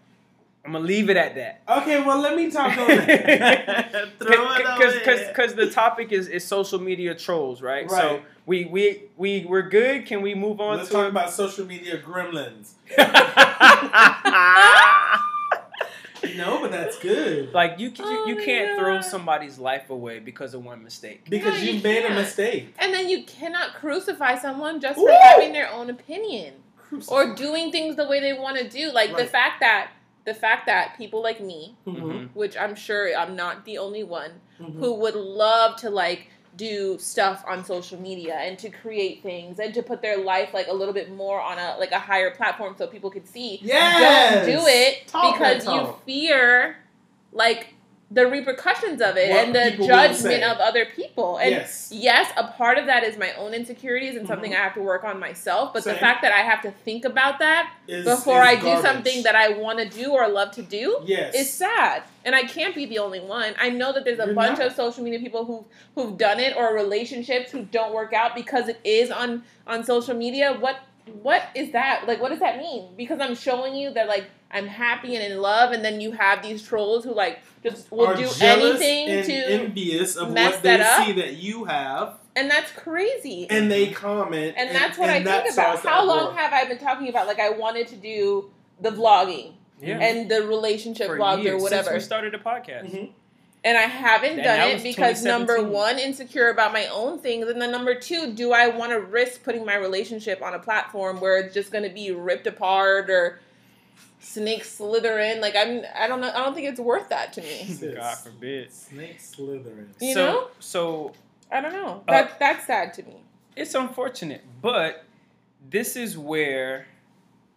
I'm gonna leave it at that. Okay, well, let me talk on that. Throw over Because because the topic is, is social media trolls, right? right? So we we we we're good. Can we move on Let's to talk about social media gremlins. No, but that's good. like you you, Oh you my can't throw somebody's life away because of one mistake. Because No, you, you made a mistake. And then you cannot crucify someone just Ooh. for having their own opinion or doing things the way they want to do. Like the fact that the fact that people like me, Mhm, which I'm sure I'm not the only one, mhm. who would love to like do stuff on social media and to create things and to put their life like a little bit more on a like a higher platform so people could see. Yes! Don't do it Talk because you fear like the repercussions of it What and the people will say. judgment of other people. And yes. yes, a part of that is my own insecurities and something Mhm. I have to work on myself. But the fact that I have to think about that Is- before is I do something that I want to do or love to do yes. is sad. And I can't be the only one. I know that there's a You're bunch not. of social media people who've who've done it or relationships who don't work out because it is on on social media. What what is that? Like what does that mean? Because I'm showing you that like I'm happy and in love and then you have these trolls who like just will Are do jealous anything and to envious of mess what they that up. see that you have, and that's crazy. and they comment, And that's what and I that think about. How long war. have I been talking about like I wanted to do the vlogging Yeah. and the relationship For vlogs years, or whatever. Since we started the podcast. Mhm. And I haven't And done it because number one, insecure about my own things, and then number two, do I want to risk putting my relationship on a platform where it's just going to be ripped apart or snakes slither in? Like I'm, I don't know, I don't think it's worth that to me. God forbid. Snake slithering. You so know? so I don't know. Uh, That that's sad to me. it's unfortunate, but this is where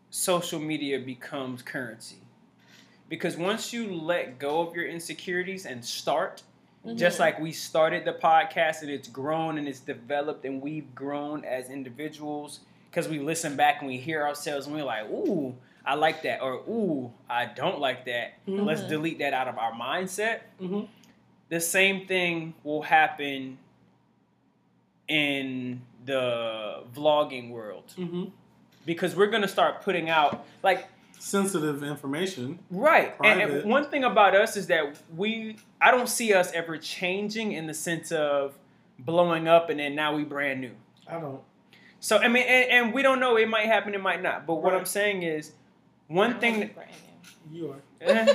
social media becomes currency. Because once you let go of your insecurities and start, just Mhm. like we started the podcast and it's grown and it's developed and we've grown as individuals because we listen back and we hear ourselves and we're like, ooh, I like that, or ooh, I don't like that. Let's Mhm. delete that out of our mindset. Mhm. The same thing will happen in the vlogging world hmm because we're gonna start putting out like Sensitive information. Right. And, and one thing about us is that we I don't see us ever changing in the sense of blowing up and then now we brand new. I don't. So I mean and, and we don't know it might happen, it might not. But what Right. I'm saying is one thing You are. eh,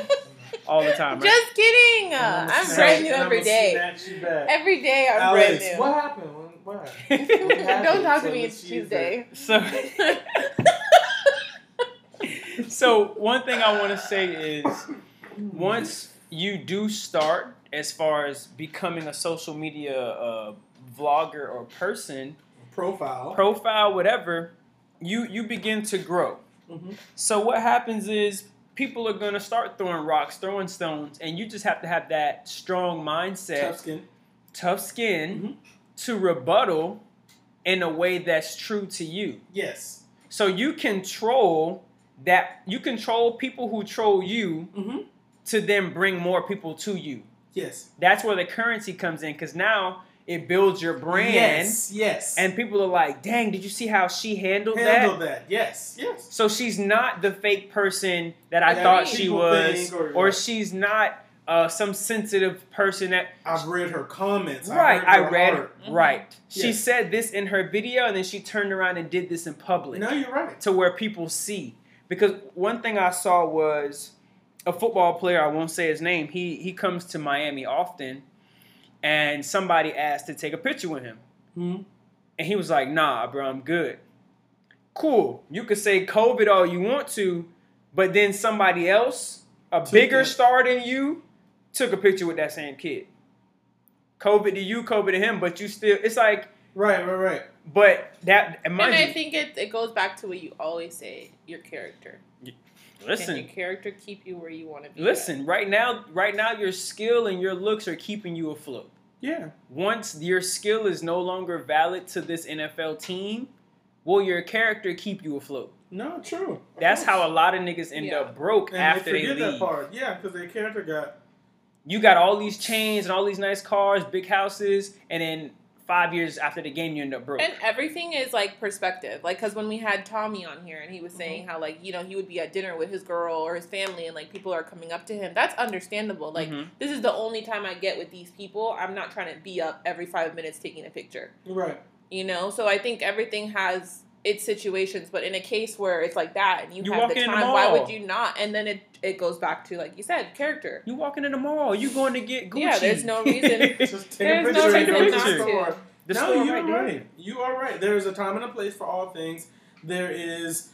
all the time, right? Just kidding. And Uh, I'ma I'm snatch- brand new and every I'ma day. snatch you back. Every day I'm Alex, brand new. what happened? What? what? Don't talk to me. It's use. Tuesday. so so one thing I want to say is once you do start as far as becoming a social media uh, vlogger or person Profile. profile whatever you you begin to grow Mhm. so what happens is people are going to start throwing rocks throwing stones and you just have to have that strong mindset Tough skin. tough skin Mhm. to rebuttal in a way that's true to you Yes. so you control that you control people who troll you Mm-hmm. to then bring more people to you Yes. that's where the currency comes in because now it builds your brand Yes. Yes. and people are like dang did you see how she handled, handle that that. Yes. Yes. so she's not the fake person that i thought she was or- or she's not uh, some sensitive person that I've read her comments. right i her read art. Mhm. right she said this in her video and then she turned around and did this in public No, you're right. to where people see. Because one thing I saw was a football player, I won't say his name, he he comes to Miami often and somebody asked to take a picture with him. Mhm. And he was like, nah, bro, I'm good. Cool. You could say COVID all you want to, but then somebody else, a Took bigger it. star than you, took a picture with that same kid. COVID to you, COVID to him, but you still, it's like Right, right, right. But that and and I you, think it, it goes back to what you always say: your character. Can listen, your character keep you where you want to be? at? listen. Right now, right now, your skill and your looks are keeping you afloat. Yeah. Once your skill is no longer valid to this NFL team, will your character keep you afloat? No, true. That's how a lot of niggas end Yeah. up broke and after they they, forget that leave. part. Yeah, because their character got You got all these chains and all these nice cars, big houses, and then five years after the game, you end up broke. And everything is like perspective. Like, because when we had Tommy on here and he was Mm-hmm. saying how, like, you know, he would be at dinner with his girl or his family and, like, people are coming up to him. That's understandable. Like, Mhm. this is the only time I get with these people. I'm not trying to be up every five minutes taking a picture, right. you know? So I think everything has its situations. But in a case where it's like that and you, You have the walk in the time, why would you not? And then it, it goes back to, like you said, character. You walking in the mall, you going to get Gucci. Yeah, there's no reason- Just There's no reason go to not the to. the no, you're right right. You are right. There is a time and a place for all things. There is.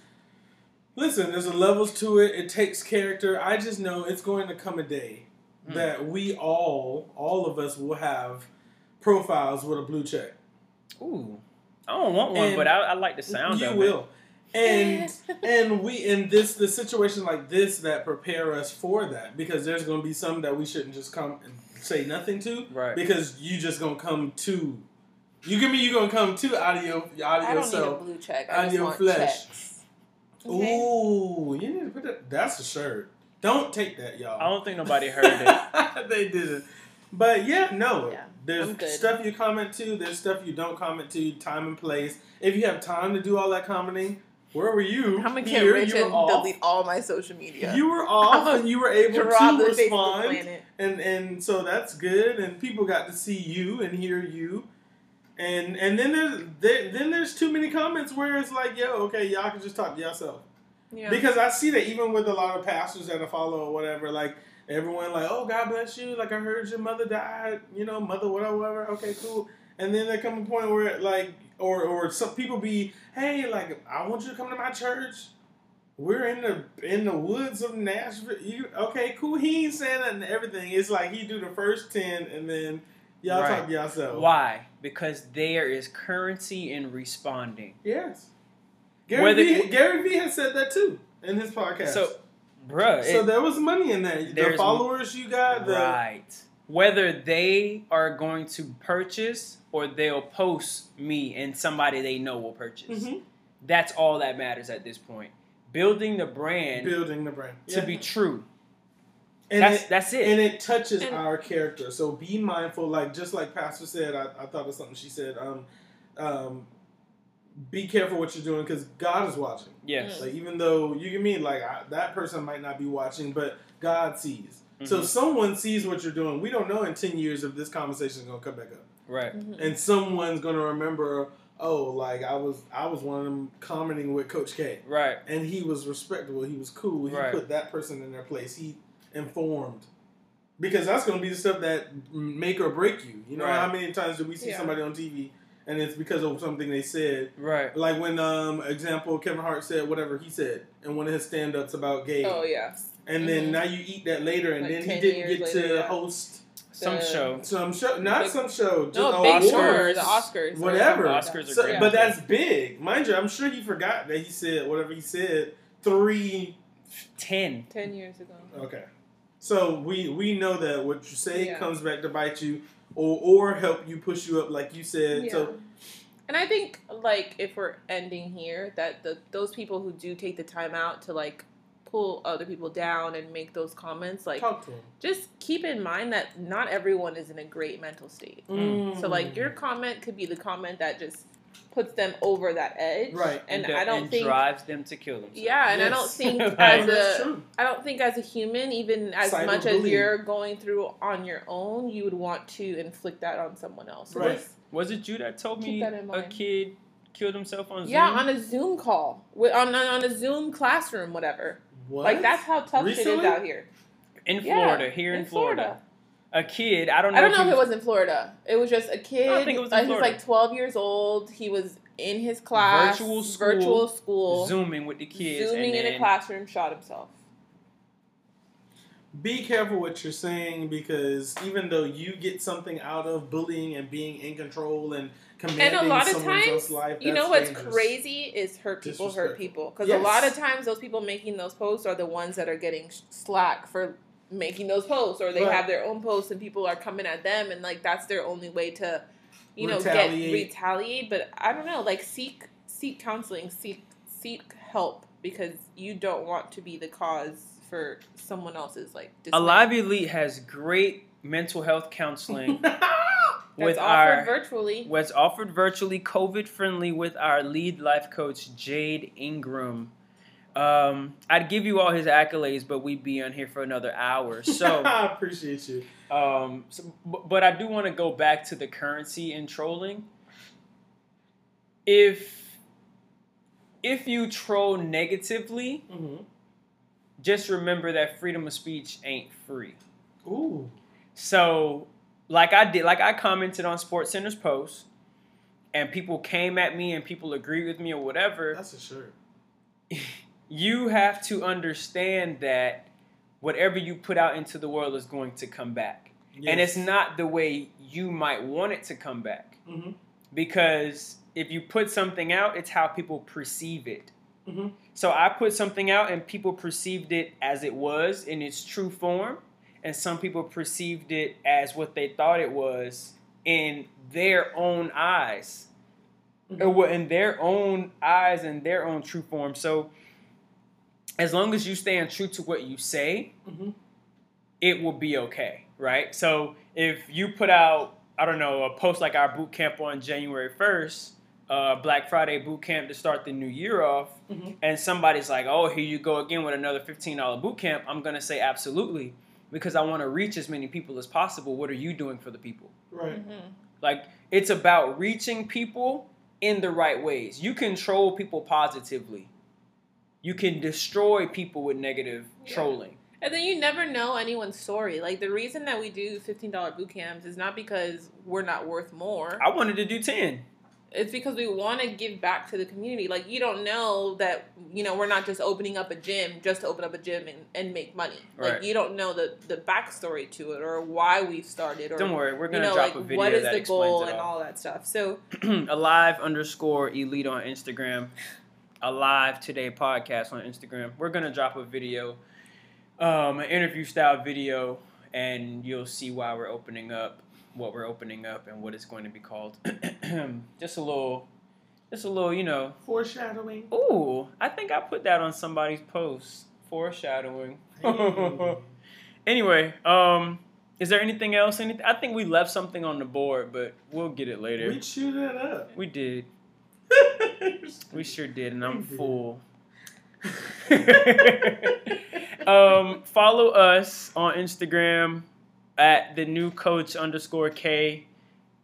Listen, there's a levels to it. It takes character. I just know it's going to come a day Hmm. that we all, all of us, will have profiles with a blue check. Ooh, I don't want one, And but I, I like the sound you of will. And and we in this the situation like this that prepare us for that because there's going to be some that we shouldn't just come and say nothing to. Right. because you just gonna come to you give me you gonna come to out of your out of I don't need a blue check. out I of just your want flesh. checks. Okay? Ooh, you need to put that. That's a shirt. Don't take that, y'all. I don't think nobody heard it. they didn't. But yeah, no. Yeah, there's stuff you comment to. There's stuff you don't comment to. Time and place. If you have time to do all that commenting, where were you? I'm gonna Here, rich you and off. delete all my social media. You were off, and you were able to respond and and so that's good and people got to see you and hear you and and then there's there, then there's too many comments where it's like yo okay y'all can just talk to yourself Yeah. because i see that even with a lot of pastors that I follow or whatever like everyone like oh god bless you like i heard your mother died you know mother whatever whatever okay cool and then there come a point where like or or some people be hey like i want you to come to my church we're in the in the woods of Nashville. You okay? Cool. He ain't saying nothing. to Everything. It's like he do the first ten, and then y'all Right. talk to yourself. Why? Because there is currency in responding. Yes. Gary Whether- V, Gary V has said that too in his podcast. So, bruh, so it- there was money in that. The followers you got. The right. Whether they are going to purchase or they'll post me and somebody they know will purchase. Mhm. That's all that matters at this point. Building the brand building the brand to Yeah. be true. And that's it, that's it. and it touches And- our character. So be mindful, like just like Pastor said. I, I thought of something she said. Um, um, be careful what you're doing because God is watching. yes. Like even though you can mean like I, that person might not be watching, but God sees. So Mhm. someone sees what you're doing. We don't know in ten years if this conversation is gonna come back up, Right. Mhm. and someone's gonna remember. Oh, like I was, I was one of them commenting with Coach K, Right. and he was respectable. He was cool. He Right. put that person in their place. He informed. Because that's gonna be the stuff that make or break you. You know Right. how many times do we see Yeah. somebody on TV and it's because of something they said Right. like when, um, example, Kevin Hart said whatever he said in one of his stand ups about gay. Oh yeah. And then Mhm. now you eat that later, and Like then he didn't get later, to yeah. host Some The- show. some show, not Big- some show, just No, a big Oscars. show. The Oscars. Whatever. Oscars are So- great. but that's big, mind you. I'm sure he forgot that he said whatever he said three. Ten. Ten years ago. Okay, so we we know that what you say Yeah. comes back to bite you, or or help you push you up, like you said. So and I think like if we're ending here, that the those people who do take the time out to like pull other people down and make those comments, like talk to him. just keep in mind that not everyone is in a great mental state. Mm. So like your comment could be the comment that just puts them over that edge, Right. And, that- I don't and think. drives them to kill themselves. Yeah, and I don't think Right. as That's a don't think as a human, even as much as you're going through on your own, you would want to inflict that on someone else. Right. just- Was it you that told Keep me that a kid killed himself on Zoom? Yeah, on a Zoom call, with, on on a Zoom classroom, whatever. What? Like that's how tough shit Recently? is out here. in Yeah, Florida, here in, Florida. A kid, I don't know. I don't if know he if it was in Florida. It was just a kid. I think it was in like, he was like 12 years old. He was in his class, Virtual school, virtual school, zooming with the kids, zooming and in a classroom, shot himself. be careful what you're saying because even though you get something out of bullying and being in control and commanding and a lot of someone times, else's life, you know what's dangerous. crazy is hurt people hurt people. Because a lot of times, those people making those posts are the ones that are getting slack for making those posts, or they Right. have their own posts and people are coming at them, and like that's their only way to, you know, Retaliate. get retaliate. But I don't know, like seek seek counseling, seek seek help because you don't want to be the cause for someone else's like. dismay. Alive Elite has great mental health counseling That's with offered our virtually. was offered virtually COVID friendly with our lead life coach Jade Ingram. Um, I'd give you all his accolades, but we'd be on here for another hour. So, I appreciate you. um, so but, I do want to go back to the currency and trolling. If if you troll negatively, hmm just remember that freedom of speech ain't free. Ooh. So, like I did, like I commented on SportsCenter's post, and people came at me and people agreed with me or whatever. That's a shirt. You have to understand that whatever you put out into the world is going to come back, and it's not the way you might want it to come back. hmm Because if you put something out, it's how people perceive it. hmm So I put something out and people perceived it as it was in its true form, and some people perceived it as what they thought it was in their own eyes, or what in their own eyes and their own true form. So as long as you stand true to what you say, hmm it will be okay, right? So if you put out, I don't know, a post like our boot camp on January 1st, uh, Black Friday boot camp to start the new year off, Mhm. and somebody's like, oh, here you go again with another $15 boot camp, I'm going to say absolutely because I want to reach as many people as possible. What are you doing for the people? Right. Mhm. Like, it's about reaching people in the right ways. You control people positively. You can destroy people with negative Yeah. trolling. And then you never know anyone's story. Like the reason that we do fifteen dollar boot camps is not because we're not worth more. I wanted to do 10. It's because we want to give back to the community. Like you don't know that you know we're not just opening up a gym just to open up a gym and, and make money. Like Right. you don't know the the backstory to it or why we started or Don't worry, we're gonna you know drop like a video what is that the explains goal it and all. all that stuff. So alive underscore elite on Instagram, alive today podcast on Instagram. We're gonna drop a video, um, an interview style video, and you'll see why we're opening up, what we're opening up, and what it's going to be called. just a little, just a little, you know. Foreshadowing. Ooh, I think I put that on somebody's post. Foreshadowing. Hey. anyway, um, is there anything else? Anything? I think we left something on the board, but we'll get it later. We chew that up. We did. We sure did, and I'm did. full. um, follow us on Instagram at the new coach underscore K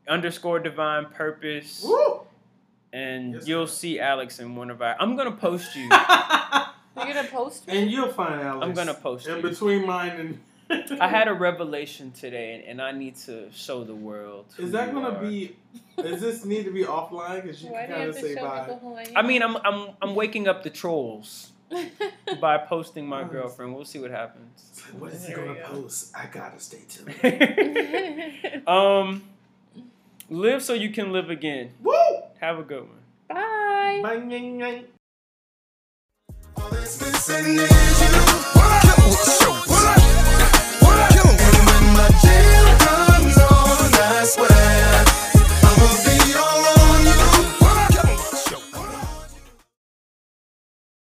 underscore divine purpose, Woo! and Yes, you'll sir. see Alex in one of our. I'm gonna post you. you're gonna post me. and you'll find Alex. I'm gonna post in you. between mine and. I had a revelation today, and, and I need to show the world. Is that gonna are. be? Does this need to be offline? Because you can kind of say bye. I mean, I'm I'm I'm waking up the trolls by posting my Nice. girlfriend. We'll see what happens. Like, what is he There we gonna go. post? I gotta stay tuned. um, live so you can live again. Woo! Have a good one. Bye. Bang, bang, bang my